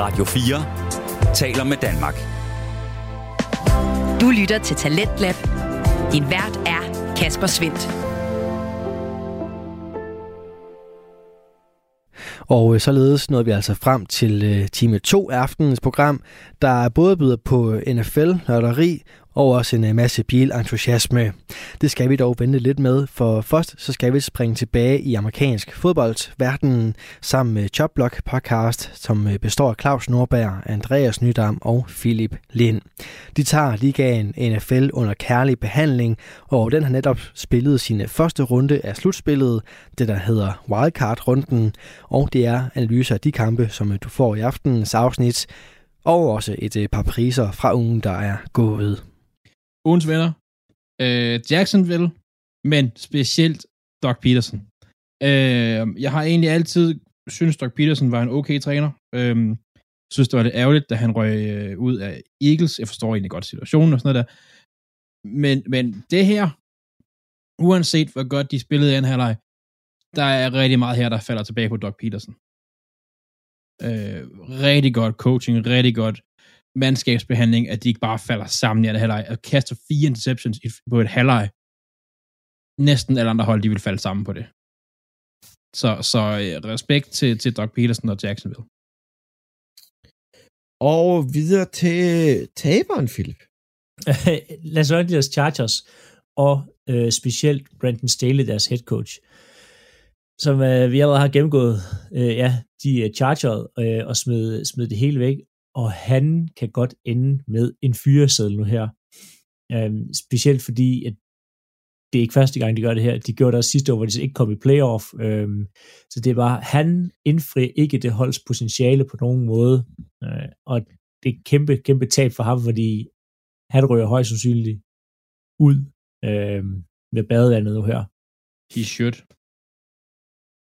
Radio 4 taler med Danmark. Du lytter til Talentlab. Din vært er Kasper Svendt. Og øh, således nåede vi altså frem til øh, time 2 af aftenens program, der både byder på NFL, nørderi og også en øh, masse bilentusiasme. Det skal vi dog vente lidt med, for først så skal vi springe tilbage i amerikansk fodboldverden sammen med Chopblock podcast, som øh, består af Claus Nordberg, Andreas Nydam og Philip Lind. De tager ligaen NFL under kærlig behandling, og den har netop spillet sin første runde af slutspillet, det der hedder Wildcard-runden, og det er analyser af de kampe, som øh, du får i aftenens afsnit, og også et par priser fra ugen, der er gået ugens venner, øh, Jacksonville, men specielt Doc Peterson. Øh, jeg har egentlig altid synes Doc Peterson var en okay træner. Øh, synes, det var lidt ærgerligt, da han røg øh, ud af Eagles. Jeg forstår egentlig godt situationen og sådan noget der. Men, men det her, uanset hvor godt de spillede i en halvleg, der er rigtig meget her, der falder tilbage på Doc Peterson. Øh, rigtig godt coaching, rigtig godt mandskabsbehandling, at de ikke bare falder sammen i det halvleg, og kaster fire interceptions på et halvleg. Næsten alle andre hold, de vil falde sammen på det. Så, så øh, respekt til, til Doug Peterson og Jacksonville. Og videre til taberen, Philip. Los Angeles Chargers og øh, specielt Brandon Staley, deres head coach, som øh, vi allerede har gennemgået, øh, ja, de er chargeret øh, og smed, smed det hele væk, og han kan godt ende med en fyreseddel nu her. Øhm, specielt fordi, at det er ikke første gang, de gør det her. De gjorde det også sidste år, hvor de ikke kom i playoff. Øhm, så det var, han indfri ikke det holds potentiale på nogen måde. Øh, og det er kæmpe, kæmpe tab for ham, fordi han ryger højst sandsynligt ud øh, med badevandet nu her. He should.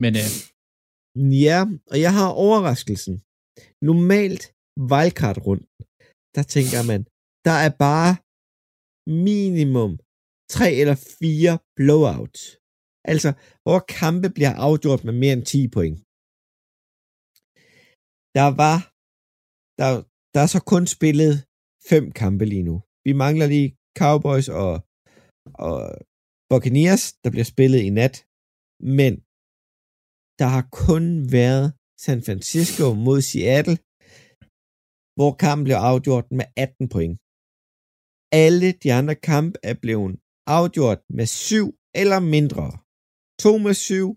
Men øh... Ja, og jeg har overraskelsen. Normalt wildcard-runden, der tænker man, der er bare minimum tre eller fire blowouts. Altså, hvor kampe bliver afgjort med mere end 10 point. Der var, der, der er så kun spillet fem kampe lige nu. Vi mangler lige Cowboys og, og Buccaneers, der bliver spillet i nat. Men der har kun været San Francisco mod Seattle, hvor kampen blev afgjort med 18 point. Alle de andre kampe er blevet afgjort med 7 eller mindre. 2 med 7,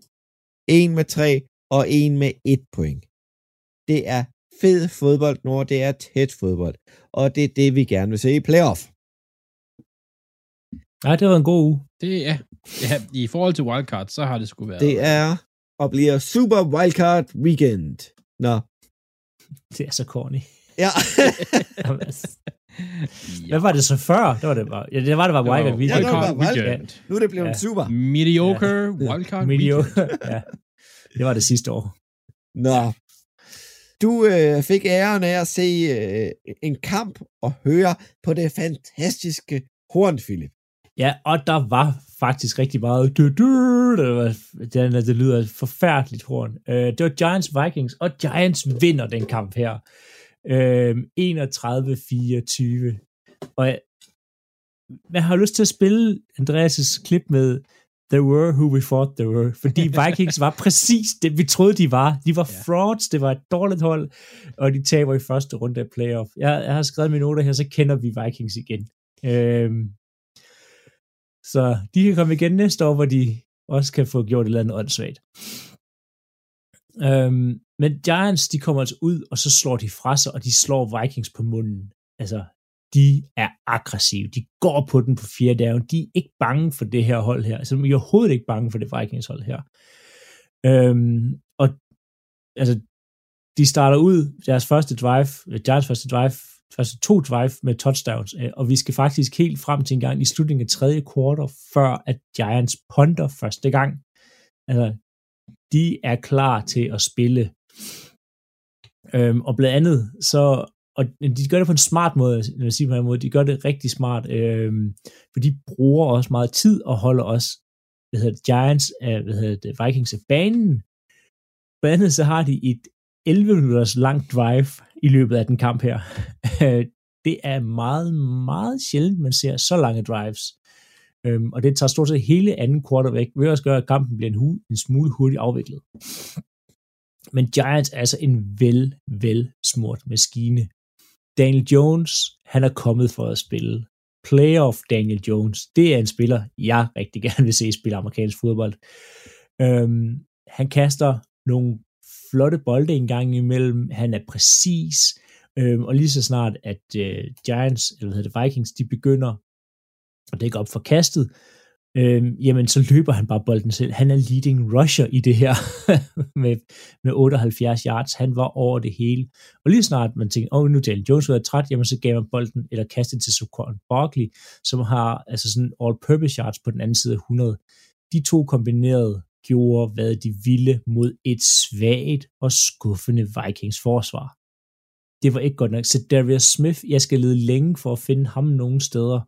1 med 3 og 1 med 1 point. Det er fed fodbold, når det er tæt fodbold. Og det er det, vi gerne vil se i playoff. Nej, det var en god uge. Det er, ja, i forhold til wildcard, så har det sgu været. Det er og bliver super wildcard weekend. Nå. Det er så corny. Ja. Hvad var det så før? Det var det bare. Ja, det var det var Wildcard Weekend. Ja, det var Wildcard. Ja. Nu er det blevet ja. super. Mediocre ja. Wildcard Mediocre. ja. Det var det sidste år. Nå. Du øh, fik æren af at se øh, en kamp og høre på det fantastiske horn, Philip. Ja, og der var faktisk rigtig meget. Det, var, det, det lyder forfærdeligt horn. Øh, det var Giants Vikings, og Giants vinder den kamp her. Øh, 31-24. Og man har lyst til at spille Andreas' klip med They were who we thought they were. Fordi Vikings var præcis det, vi troede, de var. De var frauds, det var et dårligt hold, og de taber i første runde af playoff. Jeg, jeg har skrevet mine noter her, så kender vi Vikings igen. Øhm, så de kan komme igen næste år, hvor de også kan få gjort et eller andet åndssvagt. Øhm, men Giants, de kommer altså ud, og så slår de fra sig, og de slår Vikings på munden. Altså, de er aggressive. De går på den på fjerde dagen. De er ikke bange for det her hold her. Altså, de er overhovedet ikke bange for det Vikings hold her. Øhm, og altså, de starter ud deres første drive, øh, Giants første drive, første to drive med touchdowns, øh, og vi skal faktisk helt frem til en gang i slutningen af tredje kvartal, før at Giants ponder første gang. Altså, de er klar til at spille. Øhm, og blandt andet, så, og de gør det på en smart måde, jeg sige på en måde, de gør det rigtig smart, øhm, for de bruger også meget tid og holder også, hvad hedder det, Giants, af, hvad hedder det, Vikings af banen. Blandt andet så har de et 11 minutters langt drive, i løbet af den kamp her. det er meget, meget sjældent, man ser så lange drives. Øhm, og det tager stort set hele anden quarterback, ved også gøre, at kampen bliver en, hu- en smule hurtigt afviklet. Men Giants er altså en vel, vel smurt maskine. Daniel Jones, han er kommet for at spille. Playoff Daniel Jones, det er en spiller, jeg rigtig gerne vil se spille amerikansk fodbold. Øhm, han kaster nogle flotte bolde en gang imellem. Han er præcis. Øhm, og lige så snart, at øh, Giants, eller hvad hedder det, Vikings, de begynder at dække op for kastet, øh, jamen så løber han bare bolden selv. Han er leading rusher i det her med, med 78 yards. Han var over det hele. Og lige snart man tænker, åh, oh, nu er Jones været træt, jamen så gav man bolden, eller kastet til Saquon Barkley, som har altså sådan all-purpose yards på den anden side af 100. De to kombineret gjorde, hvad de ville mod et svagt og skuffende Vikings forsvar. Det var ikke godt nok. Så Darius Smith, jeg skal lede længe for at finde ham nogen steder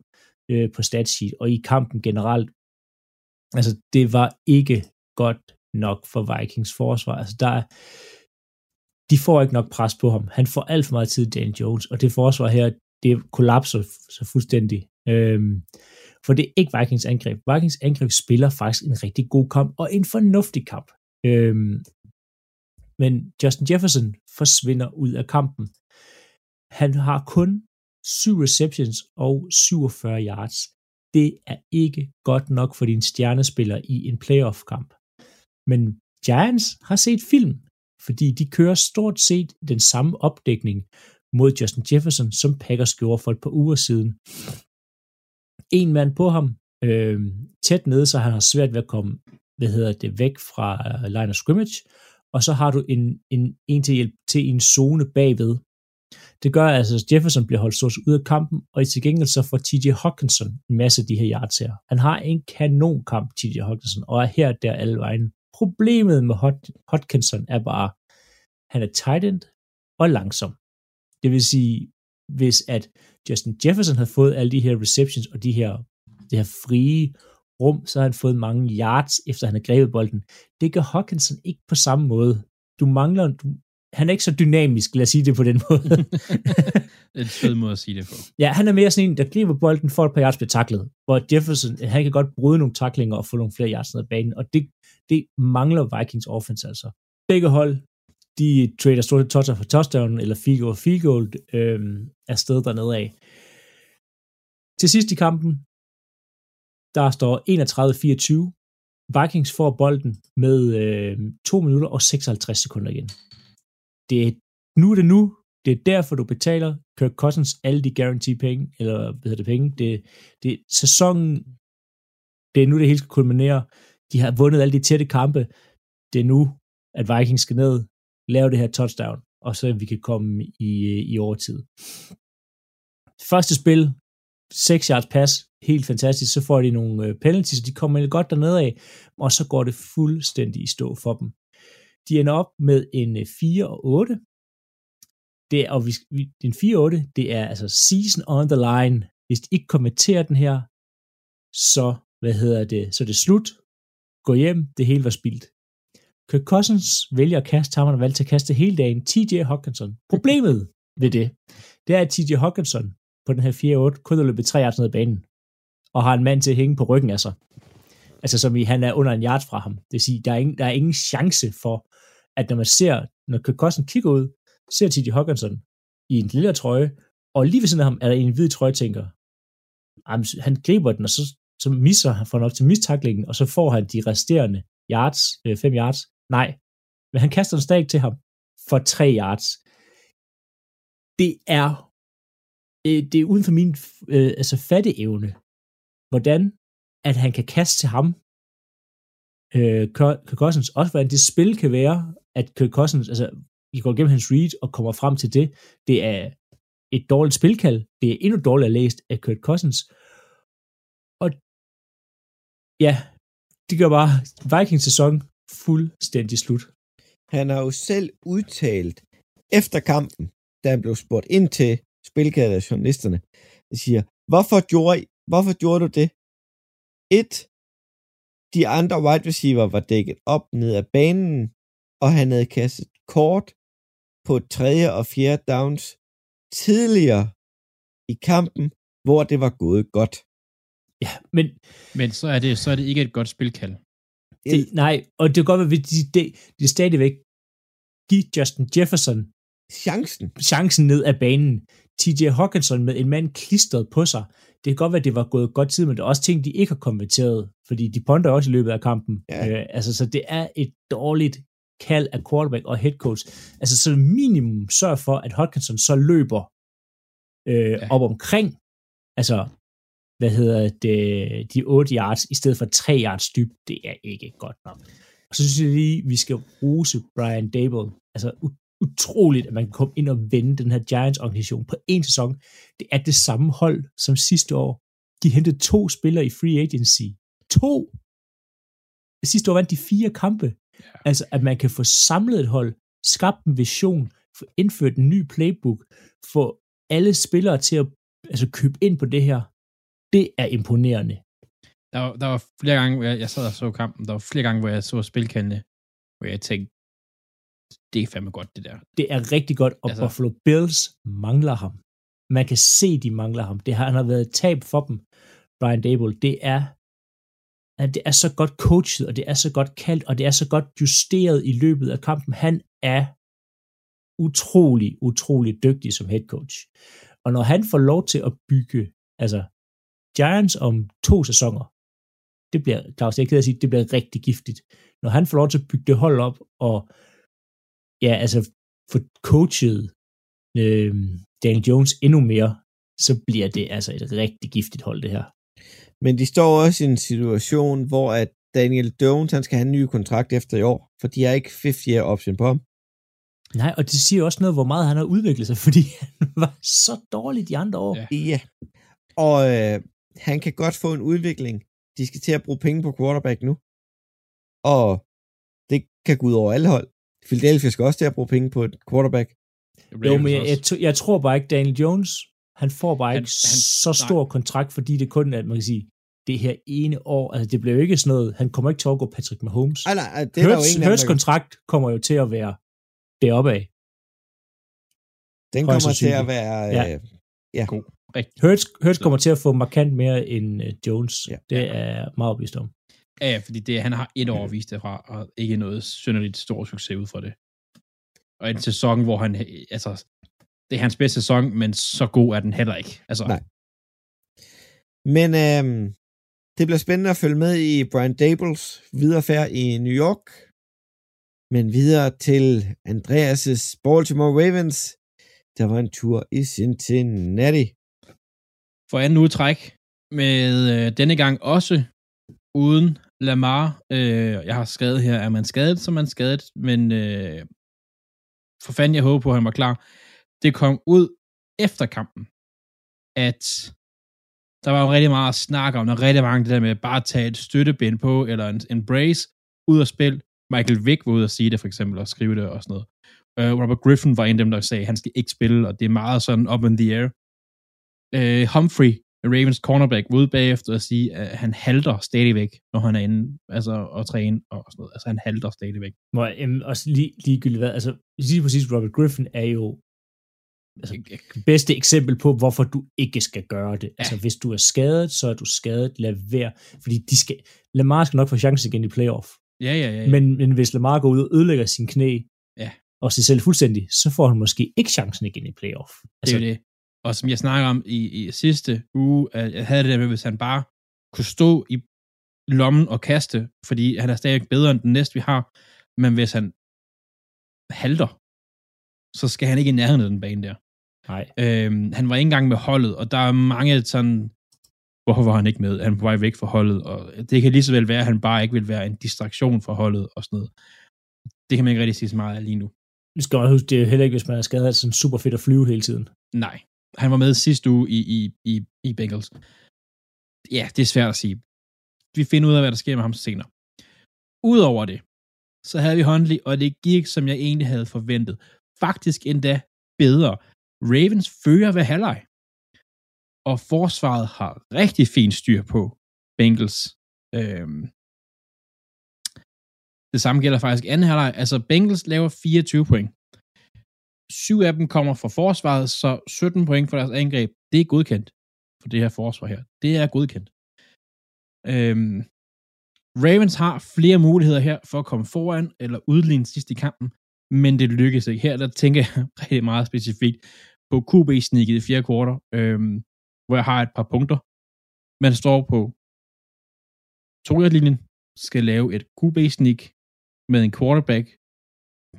øh, på statsheet, og i kampen generelt. Altså, det var ikke godt nok for Vikings forsvar. Altså, der er, de får ikke nok pres på ham. Han får alt for meget tid, Dan Jones, og det forsvar her, det kollapser så fuldstændig. Øhm, for det er ikke Vikings angreb. Vikings angreb spiller faktisk en rigtig god kamp, og en fornuftig kamp. Øhm, men Justin Jefferson forsvinder ud af kampen. Han har kun 7 receptions og 47 yards. Det er ikke godt nok for din stjernespiller i en playoff-kamp. Men Giants har set film, fordi de kører stort set den samme opdækning mod Justin Jefferson, som Packers gjorde for et par uger siden. En mand på ham, øh, tæt nede, så han har svært ved at komme hvad hedder det, væk fra øh, line of scrimmage, og så har du en, en, en til hjælp til en zone bagved, det gør altså, at Jefferson bliver holdt stort ud af kampen, og i til gengæld så får TJ Hawkinson en masse af de her yards her. Han har en kanonkamp, TJ Hawkinson, og er her der alle vejen. Problemet med Hawkinson er bare, han er tight end og langsom. Det vil sige, hvis at Justin Jefferson havde fået alle de her receptions og de her, det her frie rum, så har han fået mange yards, efter han har grebet bolden. Det gør Hawkinson ikke på samme måde. Du mangler, du, han er ikke så dynamisk, lad os sige det på den måde. en fed måde at sige det på. Ja, han er mere sådan en, der griber bolden for et par yards bliver taklet, hvor Jefferson, han kan godt bryde nogle taklinger og få nogle flere yards ned ad banen, og det, det mangler Vikings offense altså. Begge hold, de trader stort toucher for touchdown, eller field goal, field goal øh, afsted dernede af. Til sidst i kampen, der står 31-24. Vikings får bolden med øh, 2 minutter og 56 sekunder igen det, nu er det nu, det er derfor, du betaler Kirk Cousins alle de guarantee penge, eller hvad hedder det penge, det, det sæsonen, det er nu, det hele skal kulminere. De har vundet alle de tætte kampe. Det er nu, at Vikings skal ned, lave det her touchdown, og så vi kan komme i, i overtid. Første spil, 6 yards pass, helt fantastisk, så får de nogle øh, penalties, de kommer godt dernede af, og så går det fuldstændig i stå for dem. De ender op med en øh, 4 og 8. Det er, og vi, den en 4-8, det er altså season on the line. Hvis de ikke kommenterer den her, så, hvad hedder det, så er det slut. Gå hjem, det hele var spildt. Kirk Cousins vælger at kaste ham, og valgte at kaste hele dagen. TJ Hawkinson. Problemet ved det, det er, at TJ Hawkinson på den her 4-8 kun har løbet 3 yards ned ad banen, og har en mand til at hænge på ryggen af sig. Altså som i, han er under en yard fra ham. Det vil sige, der er ingen, der er ingen chance for, at når man ser, når Kirk Cousins kigger ud, ser T.J. Hawkinson i en lille trøje, og lige ved siden af ham er der en hvid trøje, tænker, han griber den, og så, så misser han for nok til mistaklingen, og så får han de resterende yards, øh, fem yards. Nej, men han kaster en stak til ham for 3 yards. Det er øh, det er uden for min øh, altså fatteevne, hvordan at han kan kaste til ham, øh, Kirk Cousins, også hvordan det spil kan være, at Kirk Cousins, altså, I går gennem hans read og kommer frem til det, det er et dårligt spilkald, det er endnu dårligere læst af Kirk Cousins, og ja, det gør bare Vikings sæson fuldstændig slut. Han har jo selv udtalt efter kampen, da han blev spurgt ind til spilkaldet af journalisterne, siger, hvorfor gjorde, hvorfor gjorde du det? Et, de andre wide receiver var dækket op ned ad banen, og han havde kastet kort på tredje og fjerde downs tidligere i kampen, hvor det var gået godt. Ja, men Men så er det, så er det ikke et godt spilkald. det, nej, og det kan godt være, at de, de, de stadigvæk give Justin Jefferson Chancen. chancen ned af banen. TJ Hawkinson med en mand klistret på sig. Det kan godt være, at det var gået godt tid, men der er også ting, de ikke har konverteret, fordi de ponder også i løbet af kampen. Ja. Øh, altså, så det er et dårligt kald af quarterback og head coach. Altså, så minimum sørg for, at Hawkinson så løber øh, Ja. op omkring, altså, hvad hedder det, de 8 yards, i stedet for 3 yards dyb. Det er ikke godt nok. Og så synes jeg lige, vi skal rose Brian Dable. Altså, utroligt, at man kan komme ind og vende den her Giants-organisation på en sæson. Det er det samme hold som sidste år. De hentede to spillere i free agency. To! Sidste år vandt de fire kampe. Ja. Altså, at man kan få samlet et hold, skabt en vision, få indført en ny playbook, få alle spillere til at altså, købe ind på det her. Det er imponerende. Der var, der var flere gange, hvor jeg, jeg sad og så kampen, der var flere gange, hvor jeg så spilkaldene, hvor jeg tænkte, det er fandme godt, det der. Det er rigtig godt, og Altså- altså, Buffalo Bills mangler ham. Man kan se, de mangler ham. Det har, han har været et tab for dem, Brian Dable. Det er, at det er så godt coachet, og det er så godt kaldt, og det er så godt justeret i løbet af kampen. Han er utrolig, utrolig dygtig som head coach. Og når han får lov til at bygge, altså Giants om to sæsoner, det bliver, Claus, jeg er ked at sige, det bliver rigtig giftigt. Når han får lov til at bygge det hold op, og ja, altså få coachet øh, Daniel Jones endnu mere, så bliver det altså et rigtig giftigt hold, det her. Men de står også i en situation, hvor at Daniel Jones, han skal have en ny kontrakt efter i år, for de har ikke 50-year option på ham. Nej, og det siger også noget, hvor meget han har udviklet sig, fordi han var så dårlig de andre år. Ja. Ja. Og øh, han kan godt få en udvikling. De skal til at bruge penge på quarterback nu. Og det kan gå ud over alle hold. Philadelphia skal også til at bruge penge på et quarterback. Jo, men jeg, jeg, jeg tror bare ikke, Daniel Jones, han får bare Han- ikke han- så stor nej. kontrakt, fordi det kun er, at man kan sige, det her ene år, altså det bliver jo ikke sådan noget, han kommer ikke til at gå Patrick Mahomes. Ej, nej, det er der jo Hurts, Hurts kontrakt kommer jo til at være deroppe af. Den højst kommer til at være... Ja. Øh, Rigtig. Hurts, Hurts kommer til at få markant mere end uh, Jones. Ja. Ja. Det er meget opvist om. Ja, ja, fordi det, han har et år vist det fra, og ikke noget synderligt stor succes ud fra det. Og en sæson, hvor han, altså, det er hans bedste sæson, men så god er den heller ikke. Altså, Nej. Men øhm, det bliver spændende at følge med i Brian Dables videre færd i New York. Men videre til Andreas' Baltimore Ravens. Der var en tur i Cincinnati. for anden udtræk, med øh, denne gang også uden Lamar. Øh, jeg har skrevet her, er man skadet, så er man skadet, men øh, for fanden, jeg håber på, at han var klar. Det kom ud efter kampen, at der var jo rigtig meget at snakke om, og rigtig mange det der med bare at tage et støttebind på, eller en, en brace ud af spil. Michael Vick var ude og sige det for eksempel, og skrive det og sådan noget. Uh, Robert Griffin var en af dem, der sagde, at han skal ikke spille, og det er meget sådan up in the air. Uh, Humphrey, Ravens cornerback, var ude bagefter og sige, at han halter stadigvæk, når han er inde altså, og træne og sådan noget. Altså, han halter stadigvæk. Må jeg øhm, også lige, ligegyldigt hvad, altså lige præcis Robert Griffin er jo altså, bedste eksempel på, hvorfor du ikke skal gøre det. Ja. Altså hvis du er skadet, så er du skadet, lad være. Fordi de skal, Lamar skal nok få chance igen i playoff. Ja, ja, ja. ja. Men, men hvis Lamar går ud og ødelægger sin knæ, Ja. og sig selv fuldstændig, så får han måske ikke chancen igen i playoff. Det er jo det. Og som jeg snakker om i, i sidste uge, at jeg havde det der med, hvis han bare kunne stå i lommen og kaste, fordi han er stadig bedre end den næste, vi har. Men hvis han halter, så skal han ikke i nærheden af den bane der. Nej. Øhm, han var ikke engang med holdet, og der er mange sådan, hvorfor var han ikke med? Han på vej væk fra holdet, og det kan lige så vel være, at han bare ikke vil være en distraktion for holdet og sådan noget. Det kan man ikke rigtig sige så meget af lige nu. Vi skal også huske, det er heller ikke, hvis man er skadet, er sådan super fedt at flyve hele tiden. Nej. Han var med sidste uge i, i, i, i Bengals. Ja, det er svært at sige. Vi finder ud af, hvad der sker med ham senere. Udover det, så havde vi Huntley, og det gik, som jeg egentlig havde forventet. Faktisk endda bedre. Ravens fører ved halvleg. Og forsvaret har rigtig fint styr på Bengals. Øhm. Det samme gælder faktisk anden halvleg. Altså, Bengals laver 24 point. syv af dem kommer fra forsvaret, så 17 point for deres angreb, det er godkendt for det her forsvar her. Det er godkendt. Øhm, Ravens har flere muligheder her for at komme foran eller udligne sidst i kampen, men det lykkes ikke. Her der tænker jeg rigtig meget specifikt på QB-sneaket i fjerde kvartal, øhm, hvor jeg har et par punkter. Man står på to linjen skal lave et QB-sneak med en quarterback,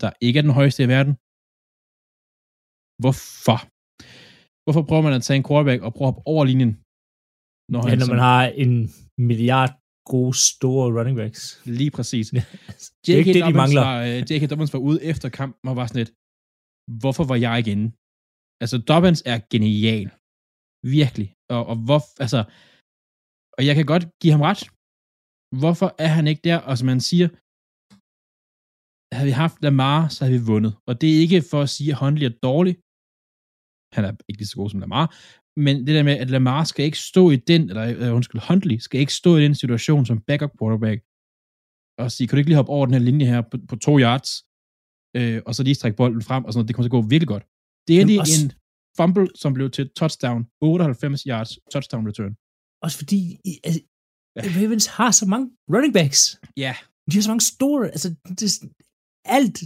der ikke er den højeste i verden. Hvorfor? Hvorfor prøver man at tage en quarterback og prøve at hoppe over linjen? Når, ja, når man har en milliard gode, store running backs. Lige præcis. det er ikke det, de mangler. Var, uh, J.K. Dobbins var ude efter kampen og var sådan lidt, hvorfor var jeg ikke inde? Altså, Dobbins er genial. Virkelig. Og, og hvor, altså, og jeg kan godt give ham ret. Hvorfor er han ikke der? Og som man siger, havde vi haft Lamar, så havde vi vundet. Og det er ikke for at sige, at Hundley er dårlig. Han er ikke lige så god som Lamar. Men det der med, at Lamar skal ikke stå i den, eller uh, undskyld, Hundley skal ikke stå i den situation som backup quarterback, og sige, kan du ikke lige hoppe over den her linje her på, på to yards, øh, og så lige strække bolden frem, og sådan noget. Det kommer til at gå virkelig godt. Det er lige en fumble, som blev til touchdown, 98 yards touchdown return. Også fordi, altså, Ravens har så mange running backs. Ja. De har så mange store, altså, det, alt,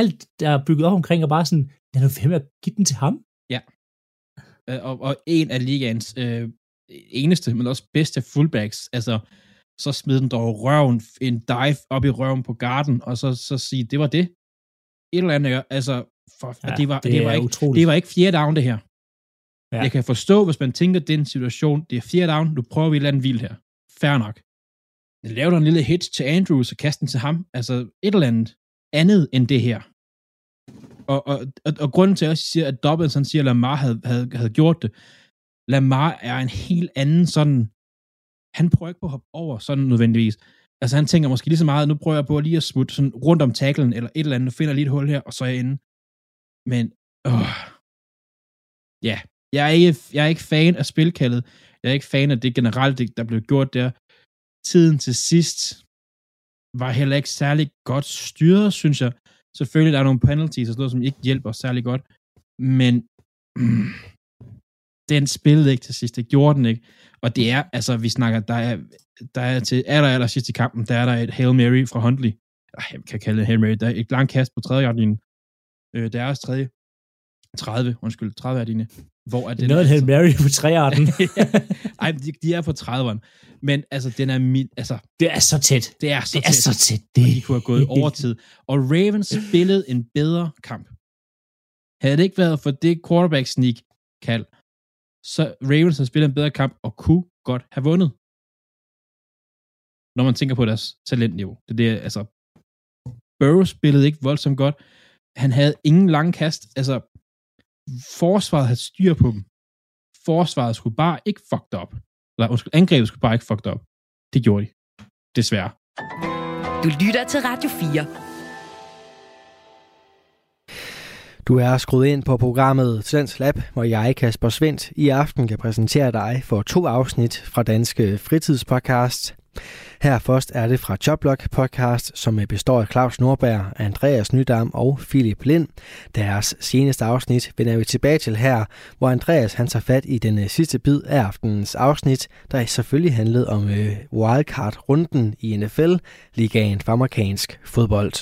alt, der er bygget op omkring, er bare sådan, lad nu fem at give den til ham. Ja. Øh, og, og en af ligaens øh, eneste, men også bedste fullbacks, altså, så smid den dog røven, en dive op i røven på garden, og så, så sige, det var det. Et eller andet, altså, for, ja, det, var, det, det, var ikke, utroligt. det var ikke fjerde down, det her. Ja. Jeg kan forstå, hvis man tænker, den situation, det er fjerde down, nu prøver vi et eller andet vildt her. Fair nok. Laver du en lille hit til Andrews og kaster den til ham, altså et eller andet andet end det her. Og, og, og, og grunden til, at jeg siger, at Dobbins han siger, at Lamar havde, havde, havde gjort det, Lamar er en helt anden sådan, han prøver ikke på at hoppe over sådan nødvendigvis. Altså han tænker måske lige så meget, nu prøver jeg på lige at smutte sådan rundt om tacklen, eller et eller andet, finder lige et hul her, og så er jeg inde. Men, åh, ja, jeg er, ikke, jeg er ikke fan af spilkaldet. Jeg er ikke fan af det generelt, der blev gjort der. Tiden til sidst var heller ikke særlig godt styret, synes jeg. Selvfølgelig der er nogle penalties og sådan noget, som ikke hjælper særlig godt, men mm, den spillede ikke til sidst, det gjorde den ikke. Og det er, altså vi snakker, der er, der er til aller, aller sidst i kampen, der er der et Hail Mary fra Huntley. Jeg kan kalde det Hail Mary. Der er et langt kast på tredje linjen, Øh, der er også tredje. 30, undskyld, 30 er dine. Hvor er den, Noget altså, Mary på træarten. Ej, de, de, er på 30'eren. Men altså, den er min, altså... Det er så tæt. Det er så det tæt. Er så tæt. Det... Og de kunne have gået over tid. Og Ravens spillede en bedre kamp. Havde det ikke været for det quarterback sneak kald, så Ravens har spillet en bedre kamp og kunne godt have vundet. Når man tænker på deres talentniveau. Det er det, altså... Burrow spillede ikke voldsomt godt. Han havde ingen lange kast. Altså, forsvaret havde styr på dem. Forsvaret skulle bare ikke fucked op. Eller undskyld, angrebet skulle bare ikke fucked op. Det gjorde de. Desværre. Du lytter til Radio 4. Du er skruet ind på programmet Svensk Lab, hvor jeg, Kasper Svendt, i aften kan præsentere dig for to afsnit fra Danske Fritidspodcast. Her først er det fra Jobblog podcast, som består af Claus Nordberg, Andreas Nydam og Philip Lind. Deres seneste afsnit vender vi tilbage til her, hvor Andreas han tager fat i den øh, sidste bid af aftenens afsnit, der selvfølgelig handlede om øh, wildcard-runden i NFL, ligaen for amerikansk fodbold.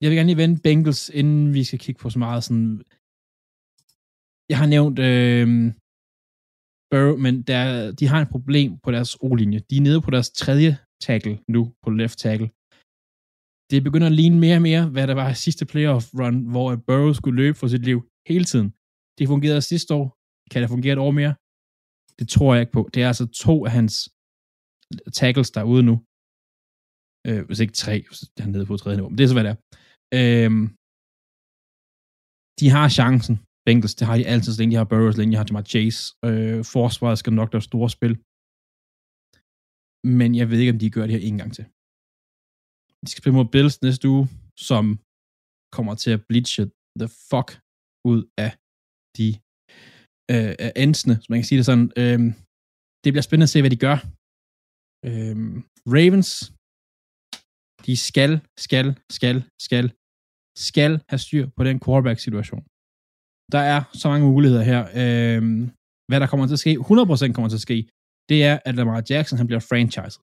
Jeg vil gerne lige vende Bengals, inden vi skal kigge på så meget sådan... Jeg har nævnt øh, Burrow, men der, de har et problem på deres O-linje. De er nede på deres tredje tackle nu, på left tackle. Det begynder at ligne mere og mere, hvad der var sidste playoff run, hvor Burrow skulle løbe for sit liv hele tiden. Det fungerede sidste år. Kan det fungere et år mere? Det tror jeg ikke på. Det er altså to af hans tackles, der er ude nu. Øh, hvis ikke tre, så er han nede på tredje niveau. Men det er så, hvad det er. Øh, de har chancen. Bengals, det har de altid, så længe de har Burrows, så længe de har Jamar Chase. Øh, forsvaret skal nok lave store spil. Men jeg ved ikke, om de gør det her en gang til. De skal spille mod Bills næste uge, som kommer til at bleache the fuck ud af de øh, endsene, så man kan sige det sådan. Øh, det bliver spændende at se, hvad de gør. Øh, Ravens, de skal, skal, skal, skal skal have styr på den quarterback-situation. Der er så mange muligheder her. Øhm, hvad der kommer til at ske, 100% kommer til at ske, det er, at Lamar Jackson han bliver franchised.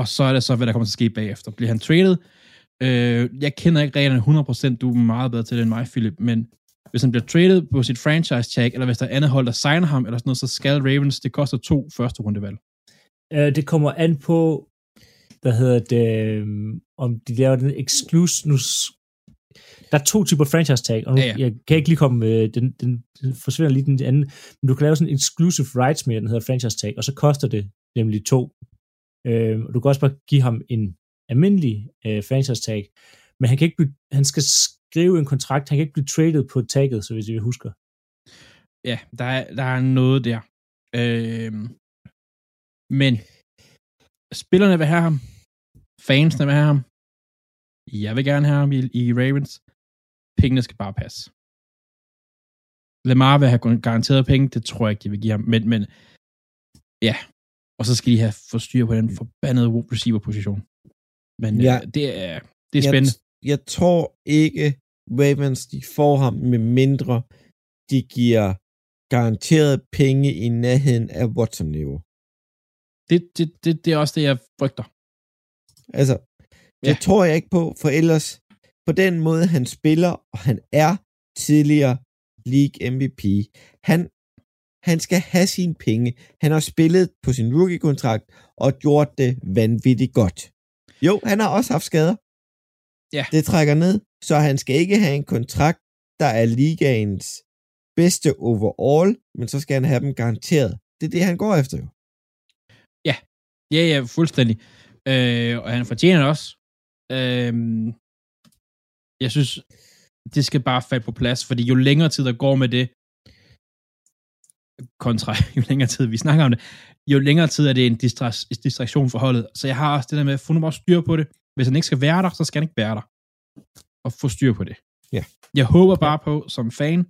Og så er det så, hvad der kommer til at ske bagefter. Bliver han traded? Øh, jeg kender ikke reglerne 100%, du er meget bedre til det end mig, Philip, men hvis han bliver traded på sit franchise tag, eller hvis der er andet hold, der signer ham, eller sådan noget, så skal Ravens, det koster to første rundevalg. Øh, det kommer an på, hvad hedder det, um, om de laver den exclusive, nu, der er to typer franchise tag, og nu, Ja, ja, jeg kan ikke lige komme, øh, den, den, den forsvinder lige den anden, men du kan lave sådan en exclusive rights med, den hedder franchise tag, og så koster det nemlig to. Øh, og du kan også bare give ham en almindelig øh, franchise tag, men han kan ikke blive, han skal skrive en kontrakt, han kan ikke blive traded på tagget, så hvis I husker. Ja, der er, der er noget der. Øh, men spillerne vil have ham. Fansene vil have ham. Jeg vil gerne have ham i, i Ravens. Pengene skal bare passe. Lamar vil have garanteret penge, det tror jeg ikke, de vil give ham. Men, men ja, og så skal de have få styr på den forbandede receiver-position. Men ja. Ja. øh, det er, det er spændende. Jeg, jeg tror ikke, Ravens de får ham, med mindre de giver garanteret penge i nærheden af Watson-niveau. Det, det, det, det er også det, jeg frygter. Altså, det Ja. tror jeg ikke på, for ellers på den måde, han spiller, og han er tidligere League MVP, han, han skal have sine penge. Han har spillet på sin rookie-kontrakt og gjort det vanvittigt godt. Jo, han har også haft skader. Ja. Det trækker ned, så han skal ikke have en kontrakt, der er ligaens bedste overall, men så skal han have dem garanteret. Det er det, han går efter jo. Ja, ja, fuldstændig. Øh, og han fortjener det også. Øh, jeg synes, det skal bare falde på plads, fordi jo længere tid der går med det, kontra jo længere tid vi snakker om det, jo længere tid er det en distra- distraktion for holdet. Så jeg har også det der med, at få nu bare styr på det. Hvis han ikke skal være der, så skal han ikke være der. Og få styr på det. Ja. Jeg håber bare på, som fan,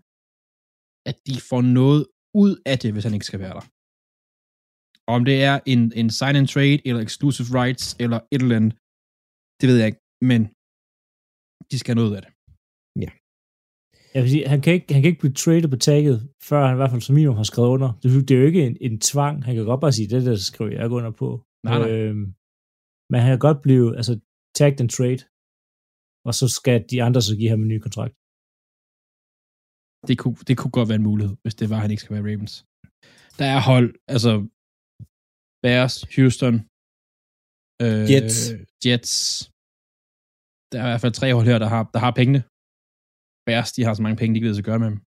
at de får noget ud af det, hvis han ikke skal være der. Om det er en, en sign and trade, eller exclusive rights, eller et eller andet, det ved jeg ikke. Men de skal have noget ud af det. Jeg vil sige, han kan, ikke, han kan ikke blive traded på tagget, før han i hvert fald som minimum har skrevet under. Det, det er jo ikke en, en tvang. Han kan godt bare sige, det der skriver jeg ikke under på. Nej, nej. Øhm, men han kan godt blive, altså, tagged and trade. Og så skal de andre så give ham en ny kontrakt. Det kunne, det kunne godt være en mulighed, hvis det var, at han ikke skal være Ravens. Der er hold, altså Bears, Houston, øh, Jets. Jets. Der er i hvert fald tre hold her, der har, der har pengene. Bears, de har så mange penge, de ikke ved, skal gøre med dem.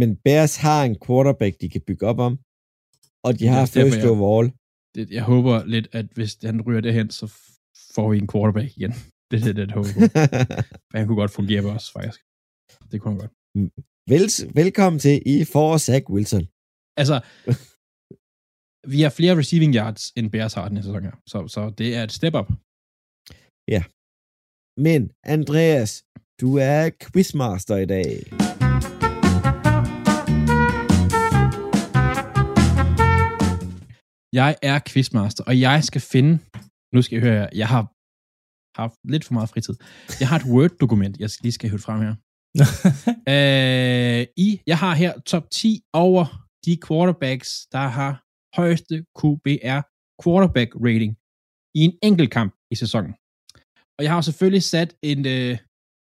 Men Bears har en quarterback, de kan bygge op om, og de har derfor, first jeg- overall. Det, jeg håber lidt, at hvis han ryger derhen, så får vi en quarterback igen. Det er det, jeg håber på. Han kunne godt fungere på os, faktisk. Det kunne han godt. Vel, velkommen til, I får Zach Wilson. Altså, vi har flere receiving yards, end Bears har den her sæson her. Så, så det er et step up. Men Andreas, du er quizmaster i dag. Jeg er quizmaster, og jeg skal finde... Nu skal jeg høre. Jeg har haft lidt for meget fritid. Jeg har et Word-dokument, jeg lige skal hive frem her. øh, i, jeg har her top 10 over de quarterbacks, der har højeste QBR quarterback rating i en enkelt kamp i sæsonen. Og jeg har selvfølgelig sat en øh,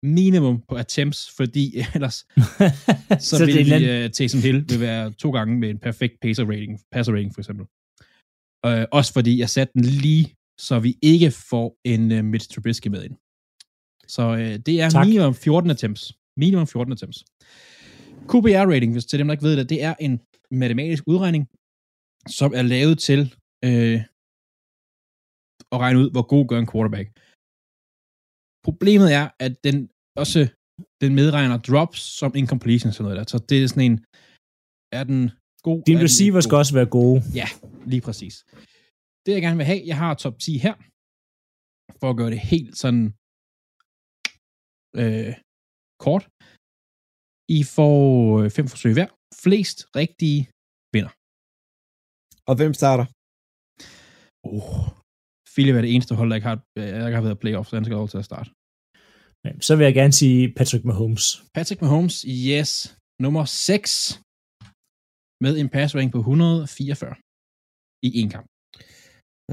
minimum på attempts, fordi ellers så, så vil det vi, land... uh, Taysom Hill vil være to gange med en perfekt passer rating, passer rating for eksempel. Uh, også fordi jeg satte den lige, så vi ikke får en uh, Mitch Trubisky med ind. Så uh, det er Tak. minimum 14 attempts. Minimum 14 attempts. QBR rating, hvis til dem, der ikke ved det, det er en matematisk udregning, som er lavet til øh, at regne ud, hvor god gør en quarterback. Problemet er, at den også den medregner drops som incompletion sådan noget der. Så det er sådan en, er den god? Din er receiver skal god? også være gode. Ja, lige præcis. Det jeg gerne vil have, jeg har top 10 her, for at gøre det helt sådan øh, kort. I får øh, fem forsøg hver. Flest rigtige vinder. Og hvem starter? Oh, Philip er det eneste hold, der ikke har, der ikke har været playoffs, så han skal lov til at starte. Så vil jeg gerne sige Patrick Mahomes. Patrick Mahomes, yes, nummer 6, med en pass rating på 144 i en kamp.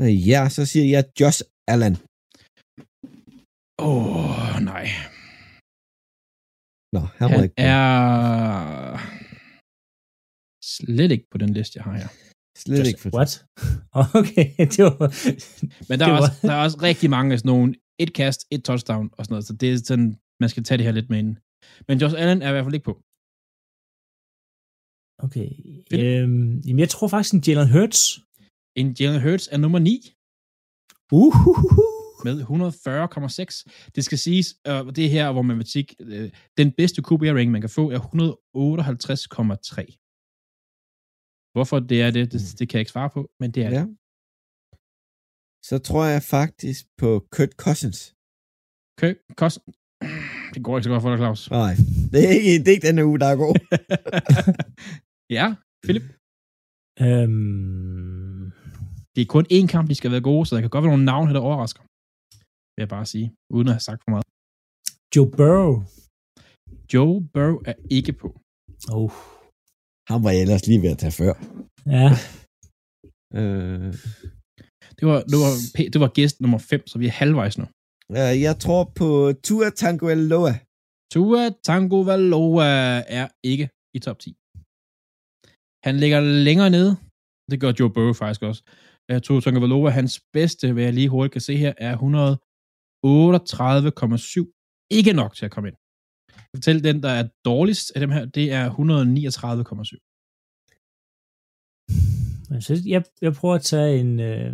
Øh, Ja, så siger jeg Josh Allen. Åh, oh, nej. Nå, han Han ikke på. er slet ikke på den liste, jeg har her. Slet ikke for What? Okay, det var... Men der det er, var- også, der er også rigtig mange af sådan nogle, et kast, et touchdown og sådan noget, så det er sådan, man skal tage det her lidt med ind. Men Josh Allen er i hvert fald ikke på. Okay. Philip? Øhm, jamen, jeg tror faktisk en Jalen Hurts. En Jalen Hurts er nummer 9 Uhuhu. med 140,6. Det skal siges, øh, det er her, hvor matematik, øh, den bedste QB-ring, man kan få, er 158,3. Hvorfor det er det, det, det kan jeg ikke svare på, men det er Ja. det. Så tror jeg faktisk på Kurt Cousins. Okay, kost... Det går ikke så godt for dig, Claus. Nej, det er ikke, det er ikke denne uge, der er god. ja, Philip. Øhm, Det er kun én kamp, de skal være gode, så der kan godt være nogle navne her, der overrasker. Vil jeg bare sige, uden at have sagt for meget. Joe Burrow. Joe Burrow er ikke på. Oh. Han var jeg ellers lige ved at tage før. Ja. Øh, Det var, det var, det var gæst nummer 5, så vi er halvvejs nu. øh, jeg tror på Tua Tagovailoa. Tua Tango Valoa er ikke i top 10. Han ligger længere nede. Det gør Joe Burrow faktisk også. Uh, Tua Tango Valoa, hans bedste, hvad jeg lige hurtigt kan se her, er 138,7. Ikke nok til at komme ind. Jeg kan fortælle, den, der er dårligst af dem her, det er 139,7. Så jeg, jeg prøver at tage en øh,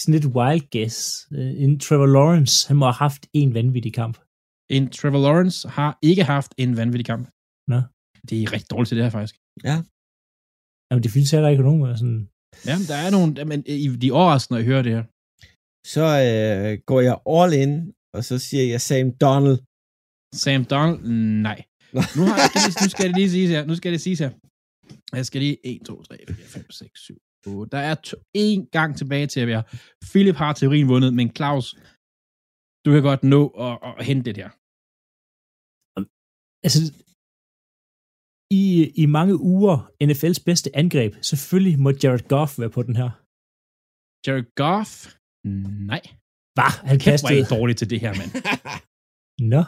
sådan lidt wild guess. Øh, En Trevor Lawrence, han må have haft en vanvittig kamp. En Trevor Lawrence har ikke haft en vanvittig kamp. Nå. Det er rigtig dårligt til det her, faktisk. Jamen, det findes heller ikke nogen, der er sådan... Ja, der er nogle, men øh, de er overraskende at høre det her. Så øh, går jeg all in, og så siger jeg Sam Donald. Sam Donald, nej. Nu, har, jeg, nu skal det lige siges her. Nu skal det siges her. Jeg skal lige 1, 2, 3, 4, 5, 6, 7, 8. Der er to, en gang tilbage til at være. Philip har teorien vundet, men Claus, du kan godt nå at, at hente det der. Altså, i, i mange uger NFL's bedste angreb, selvfølgelig må Jared Goff være på den her. Jared Goff, nej. Bah, han Kæft, var kastede... ikke dårligt til det her, mand. Nå.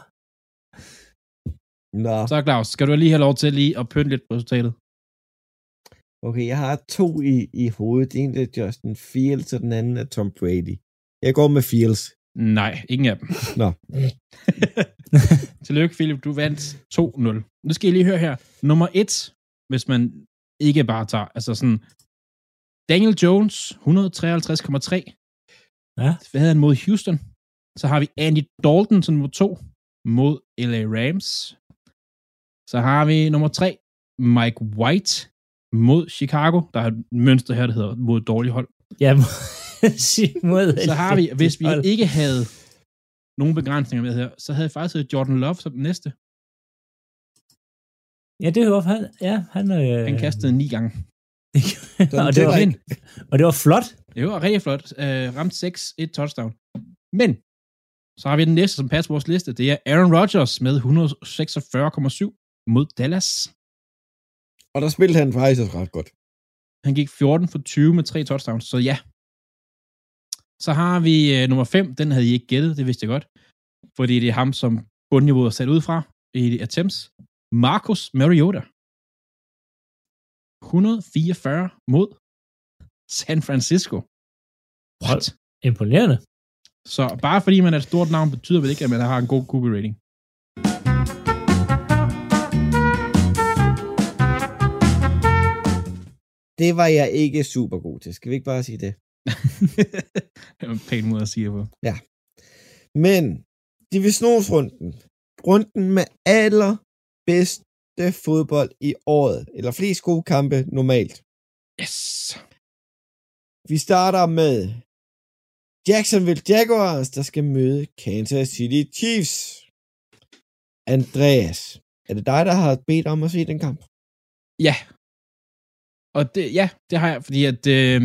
Nå, Så Claus, skal du lige have lov til lige at pynte lidt på resultatet? okay, jeg har to i, i hovedet. En er Justin Fields, og den anden er Tom Brady. Jeg går med Fields. Nej, ingen af dem. Nå. Tillykke, Philip. Du vandt 2-0. Nu skal I lige høre her. Nummer 1, hvis man ikke bare tager, altså sådan, Daniel Jones, 153,3. Ja. Hvad havde han mod Houston? Så har vi Andy Dalton som nummer 2 mod LA Rams. Så har vi nummer 3, Mike White mod Chicago. Der er et mønster her, der hedder mod et dårligt hold. Sige mod Så har vi, hvis vi hold. ikke havde nogen begrænsninger med her, så havde jeg faktisk Jordan Love som den næste. Ja, det var han. Ja, han... Øh, Han kastede ni gange. og, det var, og det var flot. Det var rigtig flot. Uh, ramt 6, et touchdown. Men, så har vi den næste, som passer på vores liste. Det er Aaron Rodgers med 146,7 mod Dallas. Og der spillede han faktisk også ret godt. Han gik 14 for 20 med tre touchdowns, så ja. Så har vi uh, nummer 5, den havde I ikke gættet, det vidste jeg godt. Fordi det er ham, som bundniveauet er sat ud fra i attempts. Marcus Mariota. 144 mod San Francisco. What? Imponerende. Så bare fordi man er et stort navn, betyder vel ikke, at man har en god QB rating. Det var jeg ikke super god til. Skal vi ikke bare sige det? det er en pæn måde at sige det på. Men divisionsrunden, runden med allerbedste fodbold i året, eller flest gode kampe normalt. Yes. Vi starter med Jacksonville Jaguars, der skal møde Kansas City Chiefs. Andreas, er det dig, der har bedt om at se den kamp? Ja. Og det, ja, det har jeg, fordi at øh,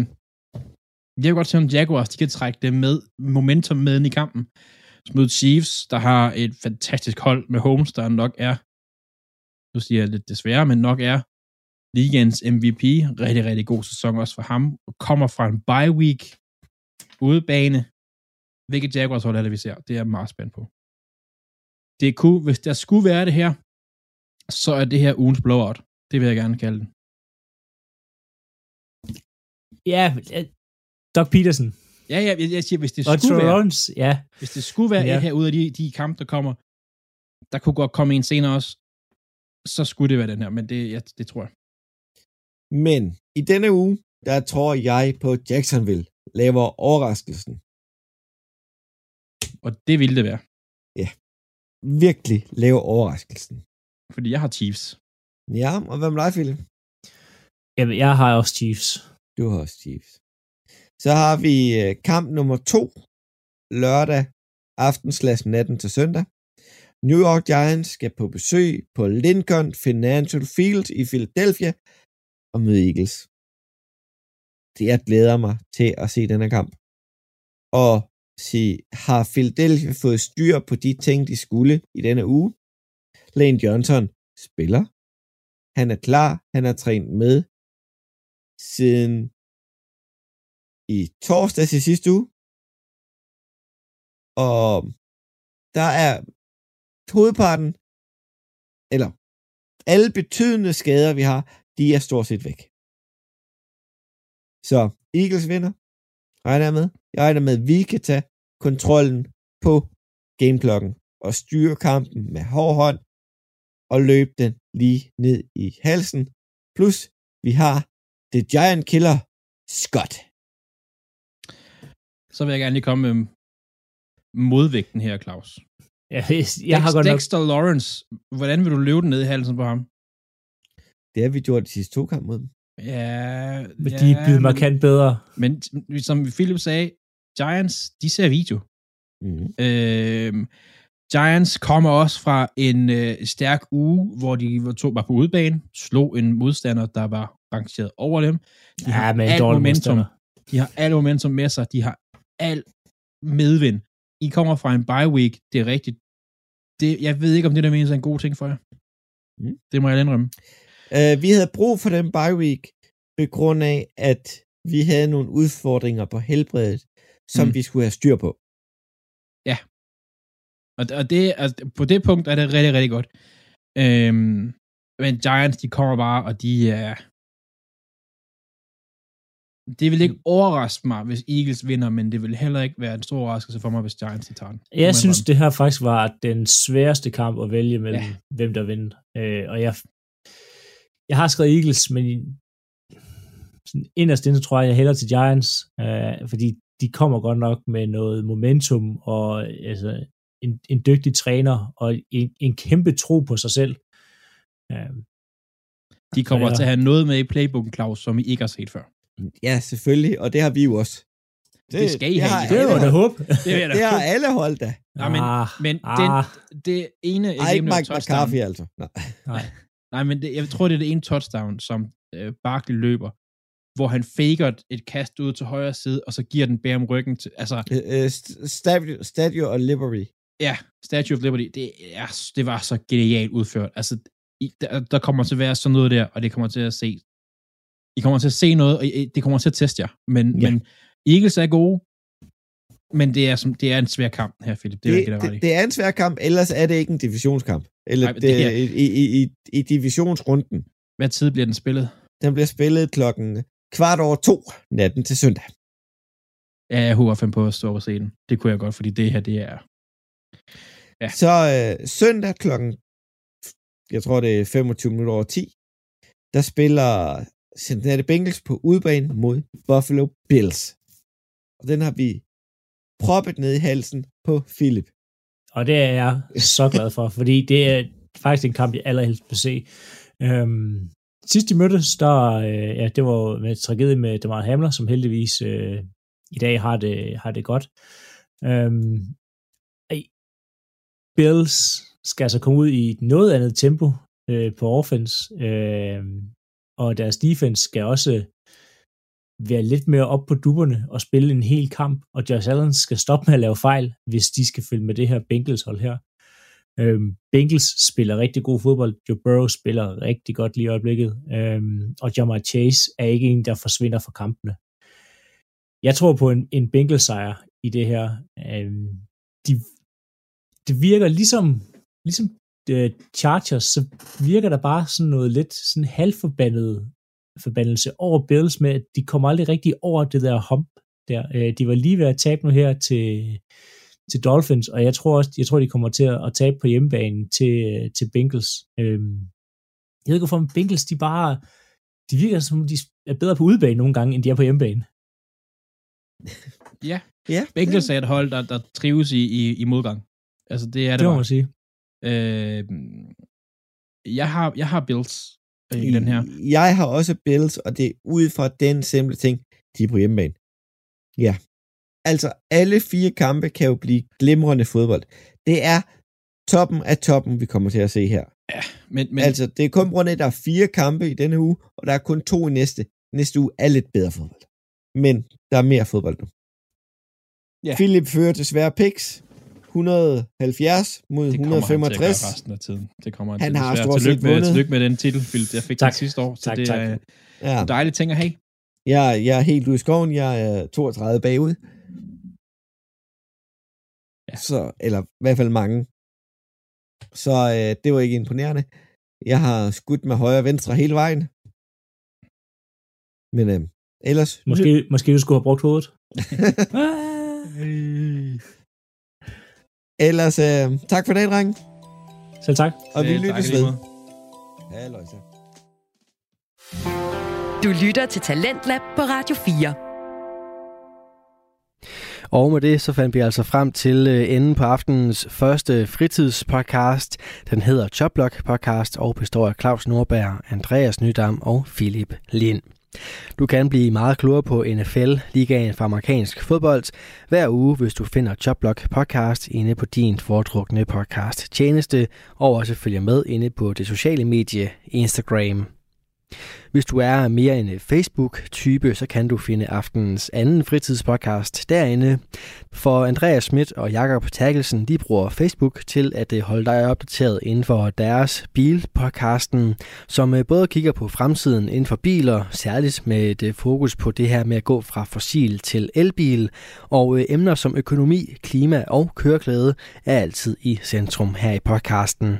Jeg kan godt se, om Jaguars de kan trække det med, momentum med ind i kampen. Mod Chiefs, der har et fantastisk hold med Holmes, der nok er, nu siger jeg lidt desværre, men nok er ligens MVP. Rigtig, rigtig god sæson også for ham. Og kommer fra en bye week udebane. Hvilket Jaguars hold er det, vi ser? Det er jeg meget spændt på. Det kunne, hvis der skulle være det her, så er det her ugens blowout. Det vil jeg gerne kalde den. Ja, Doc Peterson. Ja, ja, jeg, jeg siger, hvis det Og skulle Trevor være, Lawrence, ja. hvis det skulle være Ja. ja. et her ud af de, de kampe, der kommer, der kunne godt komme en senere også, så skulle det være den her, men det, ja, det tror jeg. Men i denne uge, der tror jeg på Jacksonville laver overraskelsen. Og det ville det være, Virkelig laver overraskelsen. fordi jeg har Chiefs. Ja, og hvad med dig, Philip? Jamen, jeg har også Chiefs. Du har også Chiefs. Så har vi øh, kamp nummer to, lørdag aften slash natten til søndag. New York Giants skal på besøg på Lincoln Financial Field i Philadelphia og møde Eagles. Det jeg glæder mig til at se denne kamp. Og sige, har Philadelphia fået styr på de ting, de skulle i denne uge? Lane Johnson spiller. Han er klar. Han har trænet med siden i torsdag til sidste uge. Og der er hovedparten, eller alle betydende skader, vi har, de er stort set væk. Så Eagles vinder, regner jeg med. Jeg regner med, at vi kan tage kontrollen på gameklokken og styre kampen med hård hånd og løbe den lige ned i halsen. Plus, vi har The Giant Killer, Scott. Så vil jeg gerne lige komme med modvægten her, Claus. Ja, jeg har godt nok... Dexter Lawrence, hvordan vil du løbe den ned i halsen på ham? Det har vi gjort de sidste to kampe mod dem. Ja, Men de er blevet markant bedre. Men, som Philip sagde, Giants, de ser video. Mm. Øh, Giants kommer også fra en øh, stærk uge, hvor de var, to, var på udebane, slog en modstander, der var rangeret over dem. De Ja, har men en alt momentum. modstander. De har alt momentum med sig. De har alt medvind. I kommer fra en bye week. Det er rigtigt. Det, jeg ved ikke, om det der menes er en god ting for jer. Mm. Det må jeg indrømme. Uh, vi havde brug for den bye week, på grund af, at vi havde nogle udfordringer på helbredet, som Mm. vi skulle have styr på. Og, og det, altså, på det punkt er det rigtig, rigtig godt. Øhm, men Giants, de kommer bare, og de er... Det vil ikke overraske mig, hvis Eagles vinder, men det vil heller ikke være en stor overraskelse for mig, hvis Giants tager den. Jeg synes, det her faktisk var den sværeste kamp at vælge mellem, Ja. hvem der vinder. Øh, og jeg, jeg har skrevet Eagles, men sådan inderst inde tror jeg, jeg hælder til Giants, øh, fordi de kommer godt nok med noget momentum og altså, en, en dygtig træner og en, en kæmpe tro på sig selv. Øh, De kommer Ja. til at have noget med i playbooken, Claus, som I ikke har set før. Ja, selvfølgelig, og det har vi jo også. Det skal I have. har det alle var da håb. Det da Det har alle hold da. Nej, men, Ah, men den, ah. det ene... Ej, ikke Mike touchdown- McCarthy altså. Nej. Nej. Nej, men det, jeg tror, det er det ene touchdown, som øh, Barkley løber, hvor han faker et- kast ud til højre side, og så giver den bag om ryggen til... Altså, Øh, øh, st- Statue, Statue of Liberty. ja, Statue of Liberty, det, er, det var så genialt udført. Altså, i, der, der kommer til at være sådan noget der, og det kommer til at se... I kommer til at se noget, og I, det kommer til at teste jer. Men, Ja. men Eagles er gode, men det er, som, det er en svær kamp her, Philip. Det er Det, ikke det, det, det er en svær kamp, ellers er det ikke en divisionskamp. Eller men det, det her- i, i, i, i divisionsrunden. Hvad tid bliver den spillet? Den bliver spillet klokken kvart over to natten til søndag. Ja, jeg håber fem på at stå og se den. Det kunne jeg godt, fordi det her, det er... Ja. Så øh, søndag klokken, jeg tror det er 25 minutter over 10, der spiller Cincinnati Bengals på udebane mod Buffalo Bills. Og den har vi proppet ned i halsen på Philip. Og det er jeg så glad for, fordi det er faktisk en kamp, jeg allerhelst vil se. Øhm, sidst de mødtes, der, øh, ja, det var med tragedie med Demar Hamler, som heldigvis øh, i dag har det, har det godt. Øhm, ej, Bills skal altså komme ud i et noget andet tempo øh, på offense, øh, og deres defense skal også være lidt mere op på dupperne og spille en hel kamp, og Josh Allen skal stoppe med at lave fejl, hvis de skal følge med det her Bengals hold her. Øhm, Bengals spiller rigtig god fodbold, Joe Burrow spiller rigtig godt lige i øjeblikket, øhm, og Jamar Chase er ikke en, der forsvinder fra kampene. Jeg tror på en, en Bengals sejr i det her. Øhm, de, det virker ligesom, ligesom uh, Chargers, så virker der bare sådan noget lidt sådan halvforbandet forbandelse over Bills med, at de kommer aldrig rigtig over det der hump der. Øh, de var lige ved at tabe nu her til, til Dolphins, og jeg tror også, jeg tror, de kommer til at tabe på hjemmebanen til, til Bengals. Øhm, jeg ved ikke, hvorfor Bengals, de bare, de virker som, de er bedre på udebane nogle gange, end de er på hjemmebane. Ja, Ja, Bengals er et hold, der, der trives i, i, i modgang. Altså, det er det, Det må man sige. Øh, jeg, har, jeg har Bills øh, i den her. Jeg har også Bills, og det er ud fra den simple ting, de er på hjemmebane. Ja. Altså, alle fire kampe kan jo blive glimrende fodbold. Det er toppen af toppen, vi kommer til at se her. Men, Men, men altså, det er kun på grund af, at der er fire kampe i denne uge, og der er kun to i næste. Næste uge er lidt bedre fodbold. Men der er mere fodbold nu. Ja. Philip fører desværre picks. 170 mod det kommer han til at 165. gøre resten af tiden. Det kommer han, Han til. har desværre. stort set tillykke med, vundet. tillykke med den titel, Philip. Jeg fik Tak. den sidste år, så Tak, det tak. er Ja. en dejlig ting at have. Jeg, jeg er helt ude i skoven. Jeg er 32 bagud. Ja. Så, eller i hvert fald mange. Så øh, det var ikke imponerende. Jeg har skudt med højre og venstre hele vejen. Men øh, ellers... Måske, måske du skulle have brugt hovedet. ellers, øh, tak for det, dreng. Selv tak. Og vi lyttes ved. Halløj. Du lytter til Talentlab på Radio 4. Og med det så fandt vi altså frem til øh, enden på aftenens første fritidspodcast. Den hedder Choplock Podcast og består af Claus Nordberg, Andreas Nydam og Philip Lind. Du kan blive meget klogere på NFL, ligaen for amerikansk fodbold, hver uge, hvis du finder Choplock Podcast inde på din foretrukne podcast tjeneste, og også følger med inde på det sociale medie Instagram. Hvis du er mere en øh, Facebook-type, så kan du finde aftenens anden fritidspodcast derinde. For Andreas Schmidt og Jakob Terkelsen, de bruger Facebook til at øh, holde dig opdateret inden for deres bilpodcasten, som øh, både kigger på fremtiden inden for biler, særligt med et fokus på det her med at gå fra fossil til elbil, og emner som økonomi, klima og køreklæde er altid i centrum her i podcasten.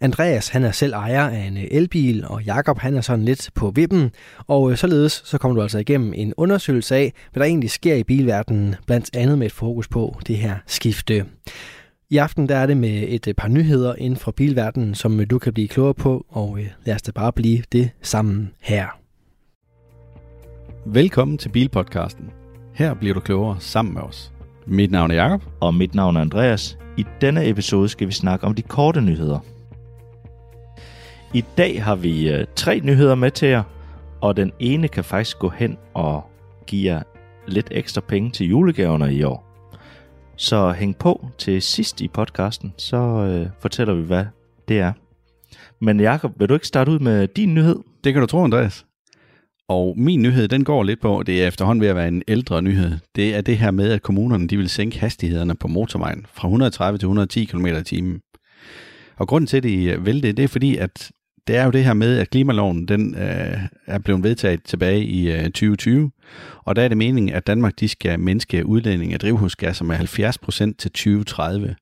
Andreas han er selv ejer af en øh, elbil, og Jakob han er sådan lidt på vippen, og øh, således så kommer du altså igennem en undersøgelse af, hvad der egentlig sker i bilverdenen, blandt andet med et fokus på det her skifte. I aften der er det med et øh, par nyheder inden for bilverdenen, som du kan blive klogere på, og lad os da bare blive det sammen her. Velkommen til Bilpodcasten. Her bliver du klogere sammen med os. Mit navn er Jakob. Og mit navn er Andreas. I denne episode skal vi snakke om de korte nyheder. I dag har vi øh, tre nyheder med til jer, og den ene kan faktisk gå hen og give jer lidt ekstra penge til julegaverne i år. Så hæng på til sidst i podcasten, så øh, fortæller vi, hvad det er. Men Jakob, vil du ikke starte ud med din nyhed? Det kan du tro, Andreas. Og min nyhed, den går lidt på, det er efterhånden ved at være en ældre nyhed. Det er det her med, at kommunerne de vil sænke hastighederne på motorvejen fra 130 til 110 km i timen. Og grunden til, at de vil det, det er fordi, at det er jo det her med, at klimaloven den, øh, er blevet vedtaget tilbage i øh, 2020, og der er det meningen, at Danmark de skal mindske udledning af drivhusgasser med 70% til 2030.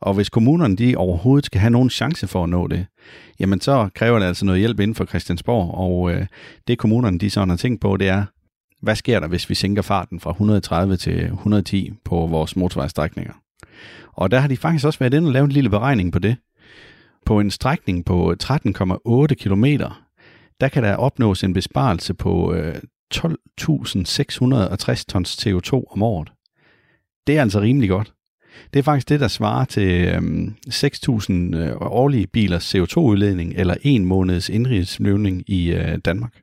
Og hvis kommunerne de overhovedet skal have nogen chance for at nå det, jamen så kræver det altså noget hjælp inden for Christiansborg, og øh, det kommunerne de sådan har tænkt på, det er, hvad sker der, hvis vi sænker farten fra 130 til 110 på vores motorvejstrækninger? Og der har de faktisk også været inde og lavet en lille beregning på det. På en strækning på øh, 13,8 km, der kan der opnås en besparelse på øh, 12.660 tons CO2 om året. Det er altså rimelig godt. Det er faktisk det, der svarer til øhm, 6.000 øh, årlige bilers CO2-udledning eller en måneds indrigsflyvning i Danmark.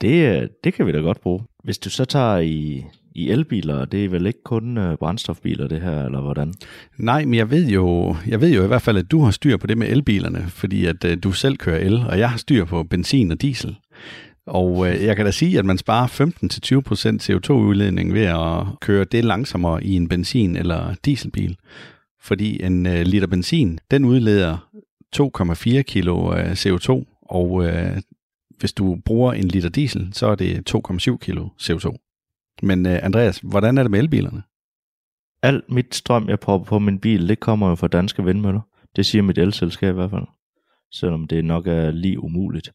Det, det kan vi da godt bruge. Hvis du så tager i, i elbiler, det er vel ikke kun øh, brændstofbiler det her, eller hvordan? Nej, men jeg ved, jo, jeg ved jo i hvert fald, at du har styr på det med elbilerne, fordi at øh, du selv kører el, og jeg har styr på benzin og diesel. Og øh, jeg kan da sige, at man sparer 15-20% CO2-udledning ved at køre det langsommere i en benzin- eller dieselbil. Fordi en øh, liter benzin, den udleder 2,4 kilo øh, CO2, og øh, hvis du bruger en liter diesel, så er det 2,7 kilo CO2. Men øh, Andreas, hvordan er det med elbilerne? Alt mit strøm, jeg propper på min bil, det kommer jo fra danske vindmøller. Det siger mit elselskab i hvert fald. Selvom det nok er lige umuligt.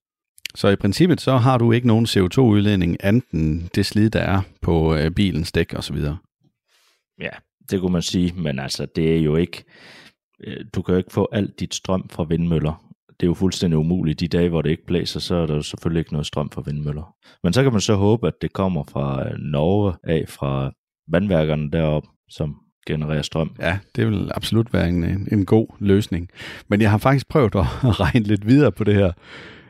Så i princippet så har du ikke nogen CO2-udledning anden det slid, der er på øh, bilens dæk osv. Ja, det kunne man sige, men altså det er jo ikke, øh, du kan jo ikke få alt dit strøm fra vindmøller. Det er jo fuldstændig umuligt. De dage, hvor det ikke blæser, så er der jo selvfølgelig ikke noget strøm fra vindmøller. Men så kan man så håbe, at det kommer fra øh, Norge af, fra vandværkerne deroppe, som genererer strøm. Ja, det vil absolut være en, en, en god løsning. Men jeg har faktisk prøvet at regne lidt videre på det her.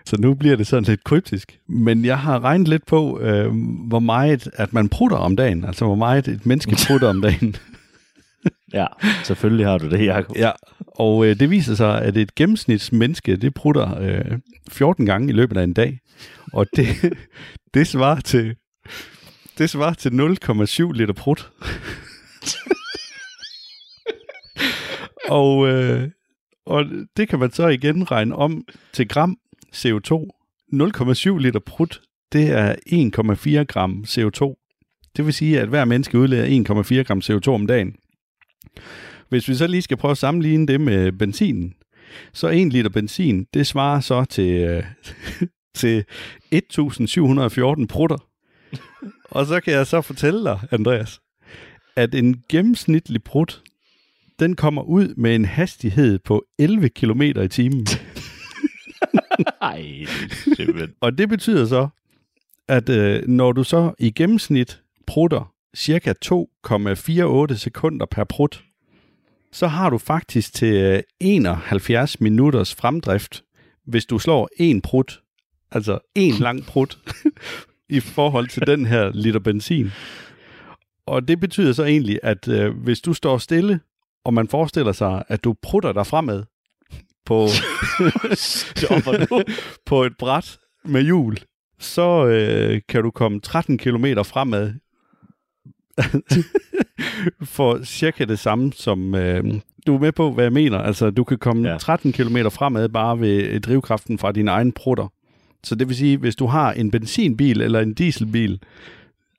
Så nu bliver det sådan lidt kryptisk. Men jeg har regnet lidt på, øh, hvor meget at man prutter om dagen. Altså hvor meget et menneske prutter om dagen. Ja, selvfølgelig har du det, Jacob. Ja, og øh, det viser sig, at et gennemsnitsmenneske, det prutter øh, 14 gange i løbet af en dag. Og det, det svarer til det svarer til 0,7 liter prut. og, øh, og det kan man så igen regne om til gram CO2. 0,7 liter prut, det er 1,4 gram CO2. Det vil sige, at hver menneske udleder 1,4 gram CO2 om dagen. Hvis vi så lige skal prøve at sammenligne det med benzinen, så 1 liter benzin, det svarer så til, øh, til 1714 prutter. Og så kan jeg så fortælle dig, Andreas, at en gennemsnitlig prut, den kommer ud med en hastighed på 11 km i timen. Ej, simpelthen. Og det betyder så, at øh, når du så i gennemsnit prutter cirka 2,48 sekunder per prut, så har du faktisk til øh, 71 minutters fremdrift, hvis du slår en prut, altså en lang prut, i forhold til den her liter benzin. Og det betyder så egentlig, at øh, hvis du står stille, og man forestiller sig, at du prutter dig fremad på, på et bræt med hjul, så øh, kan du komme 13 km fremad for cirka det samme som... Øh, du er med på, hvad jeg mener. Altså, du kan komme Ja. ja. 13 km fremad bare ved drivkraften fra din egen prutter. Så det vil sige, hvis du har en benzinbil eller en dieselbil,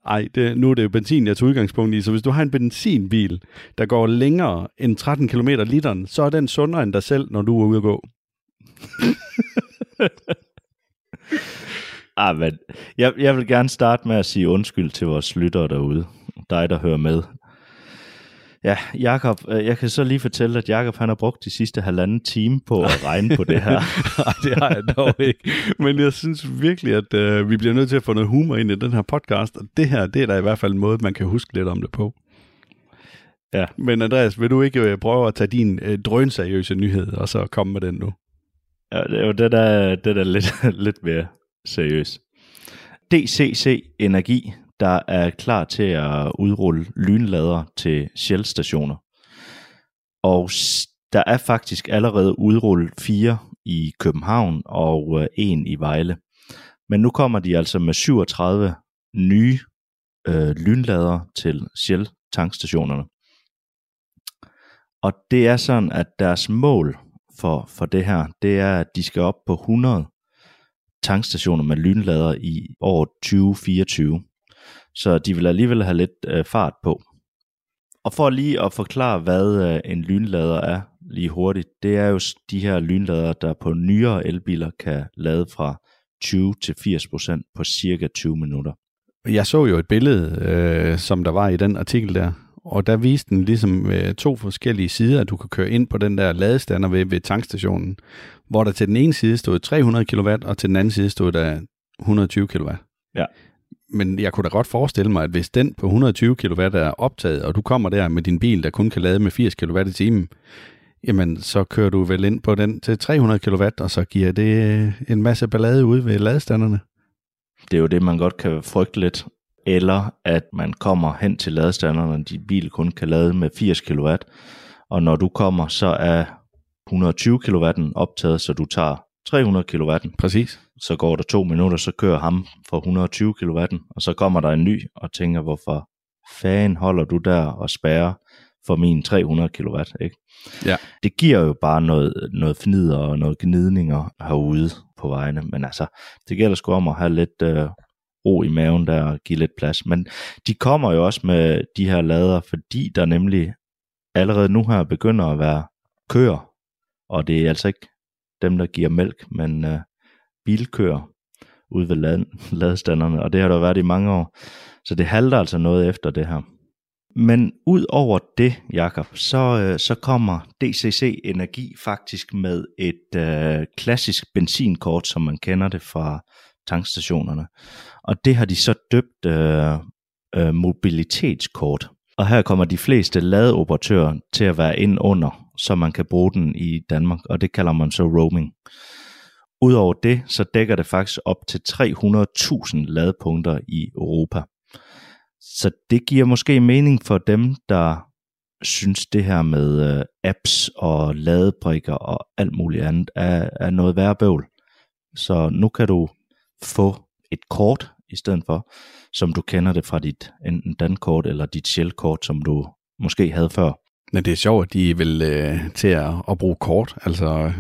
ej, det, nu er det jo benzin, jeg tager udgangspunkt i, så hvis du har en benzinbil, der går længere end 13 km literen, så er den sundere end dig selv, når du er ude at gå. Ah, men jeg, jeg vil gerne starte med at sige undskyld til vores lyttere derude. Dig, der hører med. Ja, Jakob, øh, jeg kan så lige fortælle, at Jakob han har brugt de sidste halvanden time på at regne på det her. Nej, det har jeg dog ikke. Men jeg synes virkelig, at øh, vi bliver nødt til at få noget humor ind i den her podcast, og det her, det er da i hvert fald en måde, man kan huske lidt om det på. Ja. Men Andreas, vil du ikke øh, prøve at tage din øh, drønseriøse nyhed, og så komme med den nu? Ja, det er jo det, der, det der er lidt, lidt mere seriøst. DCC Energi, der er klar til at udrulle lynlader til Shell-stationer. Og der er faktisk allerede udrullet fire i København og øh, en i Vejle. Men nu kommer de altså med 37 nye øh, lynlader til Shell-tankstationerne. Og det er sådan, at deres mål for, for det her, det er, at de skal op på 100 tankstationer med lynlader i år 2024. Så de vil alligevel have lidt øh, fart på. Og for lige at forklare, hvad øh, en lynlader er lige hurtigt, det er jo de her lynlader, der på nyere elbiler kan lade fra 20 til 80 procent på cirka 20 minutter. Jeg så jo et billede, øh, som der var i den artikel der, og der viste den ligesom øh, to forskellige sider, at du kan køre ind på den der ladestander ved, ved tankstationen, hvor der til den ene side stod 300 kW, og til den anden side stod der 120 kW. Ja. Men jeg kunne da godt forestille mig, at hvis den på 120 kW er optaget, og du kommer der med din bil, der kun kan lade med 80 kW i timen, jamen så kører du vel ind på den til 300 kW, og så giver det øh, en masse ballade ude ved ladestanderne. Det er jo det, man godt kan frygte lidt. Eller at man kommer hen til ladestanderne, og din bil kun kan lade med 80 kW. Og når du kommer, så er 120 kW optaget, så du tager 300 kW. Præcis. Så går der to minutter, så kører ham for 120 kW, og så kommer der en ny og tænker, hvorfor fanden holder du der og spærrer for min 300 kW, ikke? Ja. Det giver jo bare noget, noget fnider og noget gnidninger herude på vejene, men altså, det gælder sgu om at have lidt øh, ro i maven der og give lidt plads. Men de kommer jo også med de her lader, fordi der nemlig allerede nu her begynder at være køer, og det er altså ikke dem, der giver mælk, men øh, bilkøer ude ved lad, ladestanderne, og det har der været i mange år. Så det halter altså noget efter det her. Men ud over det, Jakob, så, øh, så kommer DCC Energi faktisk med et øh, klassisk benzinkort, som man kender det fra tankstationerne. Og det har de så døbt øh, øh, mobilitetskort. Og her kommer de fleste ladeoperatører til at være ind under, så man kan bruge den i Danmark, og det kalder man så roaming. Udover det, så dækker det faktisk op til 300.000 ladepunkter i Europa. Så det giver måske mening for dem, der synes det her med øh, apps og ladebrikker og alt muligt andet er, er noget værre bøvl. Så nu kan du få et kort i stedet for, som du kender det fra dit enten dankort eller dit Shell-kort, som du måske havde før. Men det er sjovt, at de vil øh, til at, at bruge kort. Altså,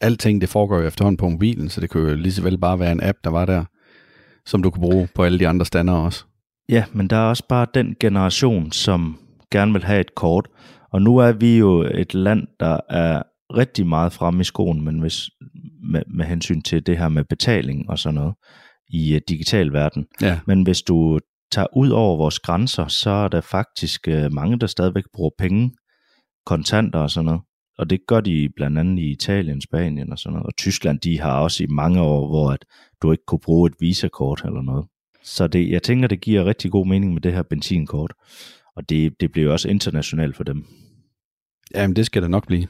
alting det foregår jo efterhånden på mobilen, så det kunne jo lige så vel bare være en app, der var der, som du kunne bruge på alle de andre stander også. Ja, men der er også bare den generation, som gerne vil have et kort. Og nu er vi jo et land, der er rigtig meget fremme i skoen, men hvis, med, med hensyn til det her med betaling og sådan noget i uh, digital verden. Ja. Men hvis du tager ud over vores grænser, så er der faktisk uh, mange, der stadigvæk bruger penge, kontanter og sådan noget. Og det gør de blandt andet i Italien, Spanien og sådan noget. Og Tyskland, de har også i mange år, hvor at du ikke kunne bruge et visakort eller noget. Så det, jeg tænker, det giver rigtig god mening med det her benzinkort. Og det, det bliver også internationalt for dem. Jamen, det skal det nok blive.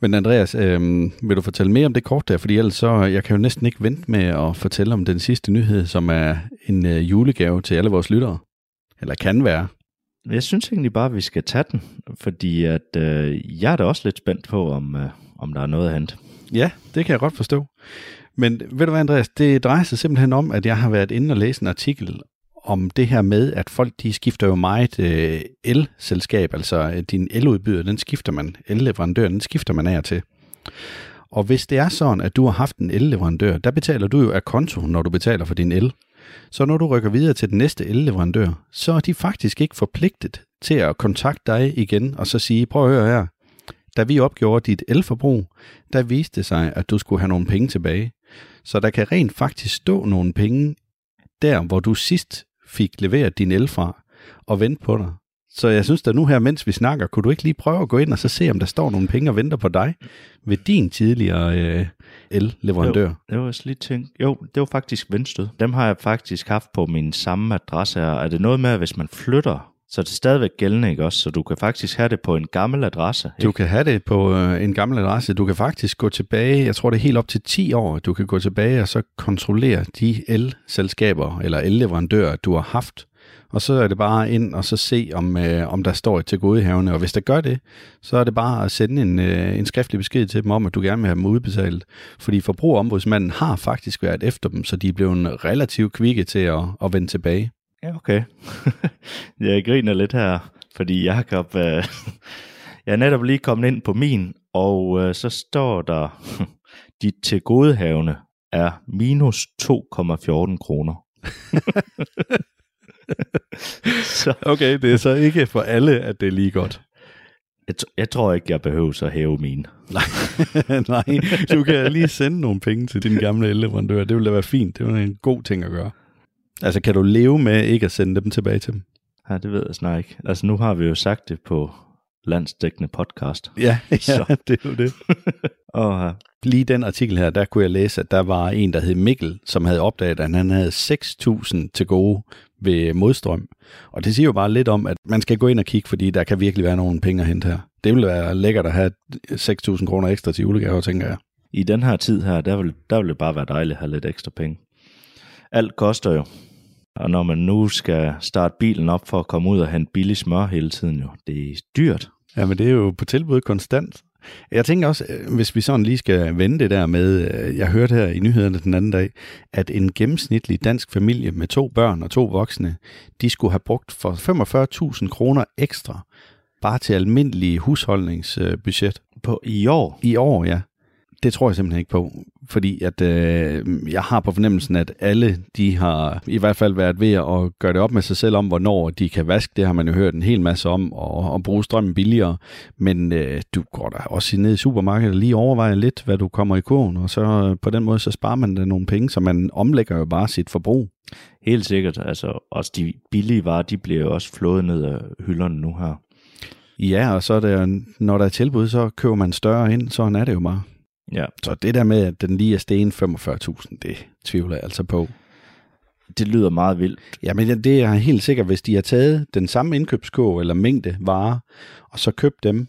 Men Andreas, øh, vil du fortælle mere om det kort der? Fordi ellers så, jeg kan jo næsten ikke vente med at fortælle om den sidste nyhed, som er en øh, julegave til alle vores lyttere. Eller kan være. Jeg synes egentlig bare, at vi skal tage den, fordi at, øh, jeg er da også lidt spændt på, om, øh, om der er noget at hente. Ja, det kan jeg godt forstå. Men ved du hvad, Andreas, det drejer sig simpelthen om, at jeg har været inde og læse en artikel om det her med, at folk de skifter jo meget øh, el-selskab, altså øh, din eludbyder, den skifter man, el-leverandør, den skifter man af og til. Og hvis det er sådan, at du har haft en el-leverandør, der betaler du jo af konto, når du betaler for din el. Så når du rykker videre til den næste el-leverandør, så er de faktisk ikke forpligtet til at kontakte dig igen og så sige, prøv at høre her, da vi opgjorde dit elforbrug, der viste det sig, at du skulle have nogle penge tilbage. Så der kan rent faktisk stå nogle penge der, hvor du sidst fik leveret din el fra, og vente på dig. Så jeg synes da nu her, mens vi snakker, kunne du ikke lige prøve at gå ind og så se, om der står nogle penge og venter på dig ved din tidligere øh, el-leverandør? Jo, det var også lige tænkt. Jo, det var faktisk Vendstød. Dem har jeg faktisk haft på min samme adresse. Er det noget med, at hvis man flytter, så er det stadigvæk gældende, ikke også? Så du kan faktisk have det på en gammel adresse. Ikke? Du kan have det på øh, en gammel adresse. Du kan faktisk gå tilbage, jeg tror det er helt op til 10 år, du kan gå tilbage og så kontrollere de el-selskaber eller el-leverandører, du har haft. Og så er det bare ind og så se, om, øh, om der står et til godehavende. Og hvis der gør det, så er det bare at sende en, øh, en skriftlig besked til dem om, at du gerne vil have dem udbetalt. Fordi forbrugerombudsmanden har faktisk været efter dem, så de er blevet relativt kvikke til at, at vende tilbage. Ja, okay. jeg griner lidt her, fordi Jacob, øh, jeg er netop lige kommet ind på min, og øh, så står der, dit tilgodehavende er minus 2,14 kroner. så Okay, det er så ikke for alle, at det er lige godt. jeg, t- jeg tror ikke, jeg behøver at hæve mine. Nej, du kan lige sende nogle penge til din gamle elleverandør. Det ville da være fint. Det er en god ting at gøre. Altså, kan du leve med ikke at sende dem tilbage til dem? Ja, det ved jeg snart ikke. Altså, nu har vi jo sagt det på landsdækkende podcast. Ja, ja Så. det er jo det. Og uh, Lige den artikel her, der kunne jeg læse, at der var en, der hed Mikkel, som havde opdaget, at han havde 6.000 til gode ved modstrøm. Og det siger jo bare lidt om, at man skal gå ind og kigge, fordi der kan virkelig være nogle penge at hente her. Det ville være lækkert at have 6.000 kroner ekstra til julegaver, tænker jeg. i den her tid her, der vil, der vil det bare være dejligt at have lidt ekstra penge. Alt koster jo. Og når man nu skal starte bilen op for at komme ud og hente billig smør hele tiden jo, det er dyrt. Ja, men det er jo på tilbud konstant. Jeg tænker også, øh, hvis vi sådan lige skal vende det der med, øh, jeg hørte her i nyhederne den anden dag, at en gennemsnitlig dansk familie med to børn og to voksne, de skulle have brugt for 45.000 kroner ekstra bare til almindelig husholdningsbudget. På i år? I år, ja. Det tror jeg simpelthen ikke på, fordi at øh, jeg har på fornemmelsen, at alle de har i hvert fald været ved at gøre det op med sig selv om, hvornår de kan vaske. Det har man jo hørt en hel masse om, og, og bruge strømmen billigere. Men øh, du går da også ned i supermarkedet og lige overvejer lidt, hvad du kommer i kurven, og så øh, på den måde, så sparer man da nogle penge, så man omlægger jo bare sit forbrug. Helt sikkert. Altså, også de billige varer, de bliver jo også flået ned af hylderne nu her. Ja, og så er det, når der er tilbud, så køber man større ind, sådan er det jo bare. Ja. Så det der med, at den lige er sten 45.000, det tvivler jeg altså på. Det lyder meget vildt. Ja, men det er helt sikkert, hvis de har taget den samme indkøbskog eller mængde varer, og så købt dem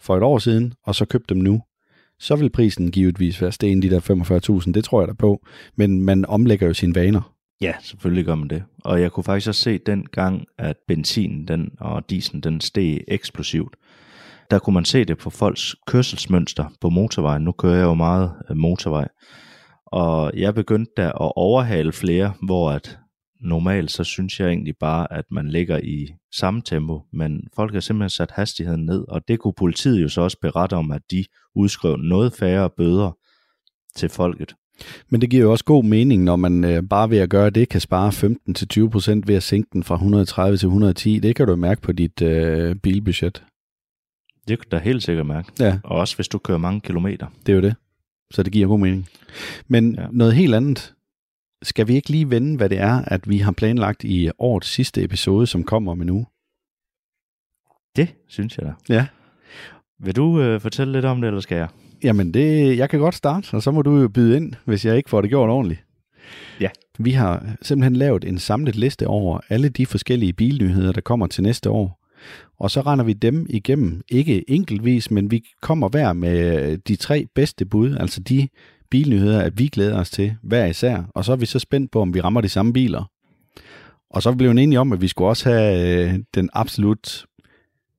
for et år siden, og så købt dem nu, så vil prisen givetvis være sten de der 45.000, det tror jeg da på. Men man omlægger jo sine vaner. Ja, selvfølgelig gør man det. Og jeg kunne faktisk også se den gang, at benzin den, og diesel den steg eksplosivt. Der kunne man se det på folks kørselsmønster på motorvejen. Nu kører jeg jo meget øh, motorvej. Og jeg begyndte da at overhale flere, hvor at normalt så synes jeg egentlig bare, at man ligger i samme tempo, men folk har simpelthen sat hastigheden ned, og det kunne politiet jo så også berette om, at de udskrev noget færre bøder til folket. Men det giver jo også god mening, når man øh, bare ved at gøre det, kan spare 15-20% ved at sænke den fra 130 til 110. Det kan du mærke på dit øh, bilbudget. Det kan da helt sikkert mærke. Ja. Og også hvis du kører mange kilometer. Det er jo det. Så det giver god mening. Men ja. noget helt andet. Skal vi ikke lige vende, hvad det er, at vi har planlagt i årets sidste episode, som kommer om en uge? Det synes jeg da. Ja. Vil du øh, fortælle lidt om det, eller skal jeg? Jamen, det, jeg kan godt starte, og så må du jo byde ind, hvis jeg ikke får det gjort ordentligt. Ja. Vi har simpelthen lavet en samlet liste over alle de forskellige bilnyheder, der kommer til næste år. Og så render vi dem igennem, ikke enkeltvis, men vi kommer hver med de tre bedste bud, altså de bilnyheder, at vi glæder os til hver især. Og så er vi så spændt på, om vi rammer de samme biler. Og så blev vi enige om, at vi skulle også have øh, den absolut,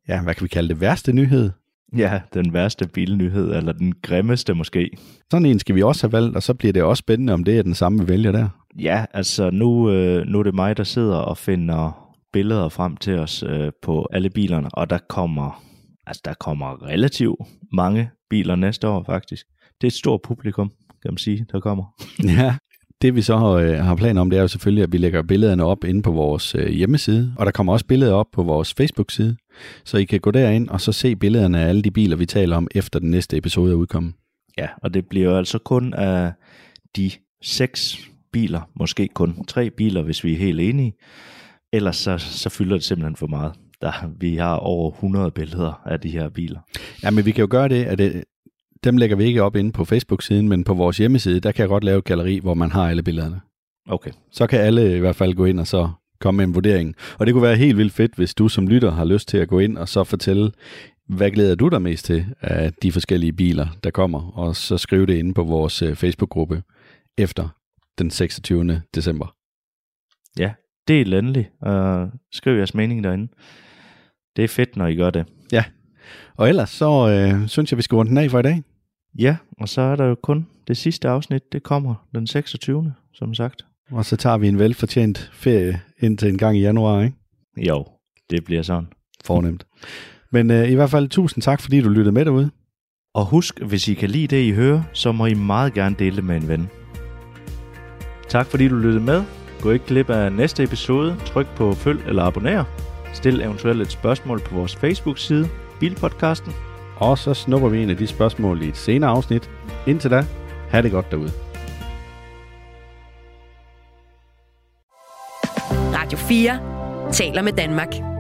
ja, hvad kan vi kalde det, værste nyhed. Ja, den værste bilnyhed, eller den grimmeste måske. Sådan en skal vi også have valgt, og så bliver det også spændende, om det er den samme, vi vælger der. Ja, altså nu, øh, nu er det mig, der sidder og finder billeder frem til os øh, på alle bilerne, og der kommer, altså der kommer relativt mange biler næste år faktisk. Det er et stort publikum, kan man sige, der kommer. Ja, det vi så har, øh, har planer om, det er jo selvfølgelig, at vi lægger billederne op inde på vores øh, hjemmeside, og der kommer også billeder op på vores Facebook-side, så I kan gå derind og så se billederne af alle de biler, vi taler om, efter den næste episode er udkommet. Ja, og det bliver jo altså kun af de seks biler, måske kun tre biler, hvis vi er helt enige. Ellers så, så fylder det simpelthen for meget. Der, vi har over 100 billeder af de her biler. Ja, men vi kan jo gøre det, at det, dem lægger vi ikke op inde på Facebook-siden, men på vores hjemmeside, der kan jeg godt lave et galleri, hvor man har alle billederne. Okay. Så kan alle i hvert fald gå ind og så komme med en vurdering. Og det kunne være helt vildt fedt, hvis du som lytter har lyst til at gå ind og så fortælle, hvad glæder du dig mest til af de forskellige biler, der kommer, og så skrive det inde på vores øh, Facebook-gruppe efter den 26. december. Ja, del endelig, og skriv jeres mening derinde. Det er fedt, når I gør det. Ja, og ellers så øh, synes jeg, vi skal runde den af for i dag. Ja, og så er der jo kun det sidste afsnit, det kommer den 26. som sagt. Og så tager vi en velfortjent ferie indtil en gang i januar, ikke? Jo, det bliver sådan. Fornemt. Men øh, i hvert fald tusind tak, fordi du lyttede med derude. Og husk, hvis I kan lide det, I hører, så må I meget gerne dele det med en ven. Tak fordi du lyttede med. Gå ikke glip af næste episode. Tryk på følg eller abonner. Stil eventuelt et spørgsmål på vores Facebook-side, Bilpodcasten. Og så snupper vi en af de spørgsmål i et senere afsnit. Indtil da, ha' det godt derude. Radio 4 taler med Danmark.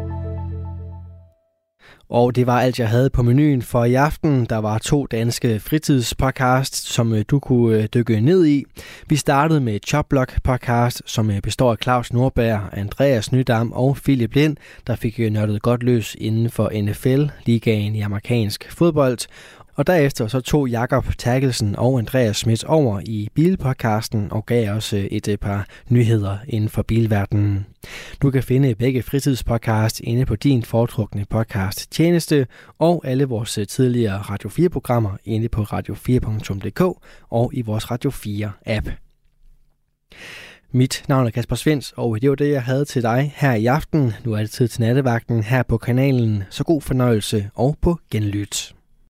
Og det var alt, jeg havde på menuen for i aften. Der var to danske fritidspodcasts, som øh, du kunne øh, dykke ned i. Vi startede med Chopblock podcast, som øh, består af Claus Nordberg, Andreas Nydam og Philip Lind, der fik nørdet godt løs inden for NFL, ligaen i amerikansk fodbold. Og derefter så tog Jakob Terkelsen og Andreas Schmidt over i Bilpodcasten og gav os øh, et øh, par nyheder inden for bilverdenen. Du kan finde begge fritidspodcast inde på din foretrukne podcast tjeneste og alle vores øh, tidligere Radio 4-programmer inde på radio4.dk og i vores Radio 4 app. Mit navn er Kasper Svens, og det var det, jeg havde til dig her i aften. Nu er det tid til nattevagten her på kanalen, så god fornøjelse og på genlyt.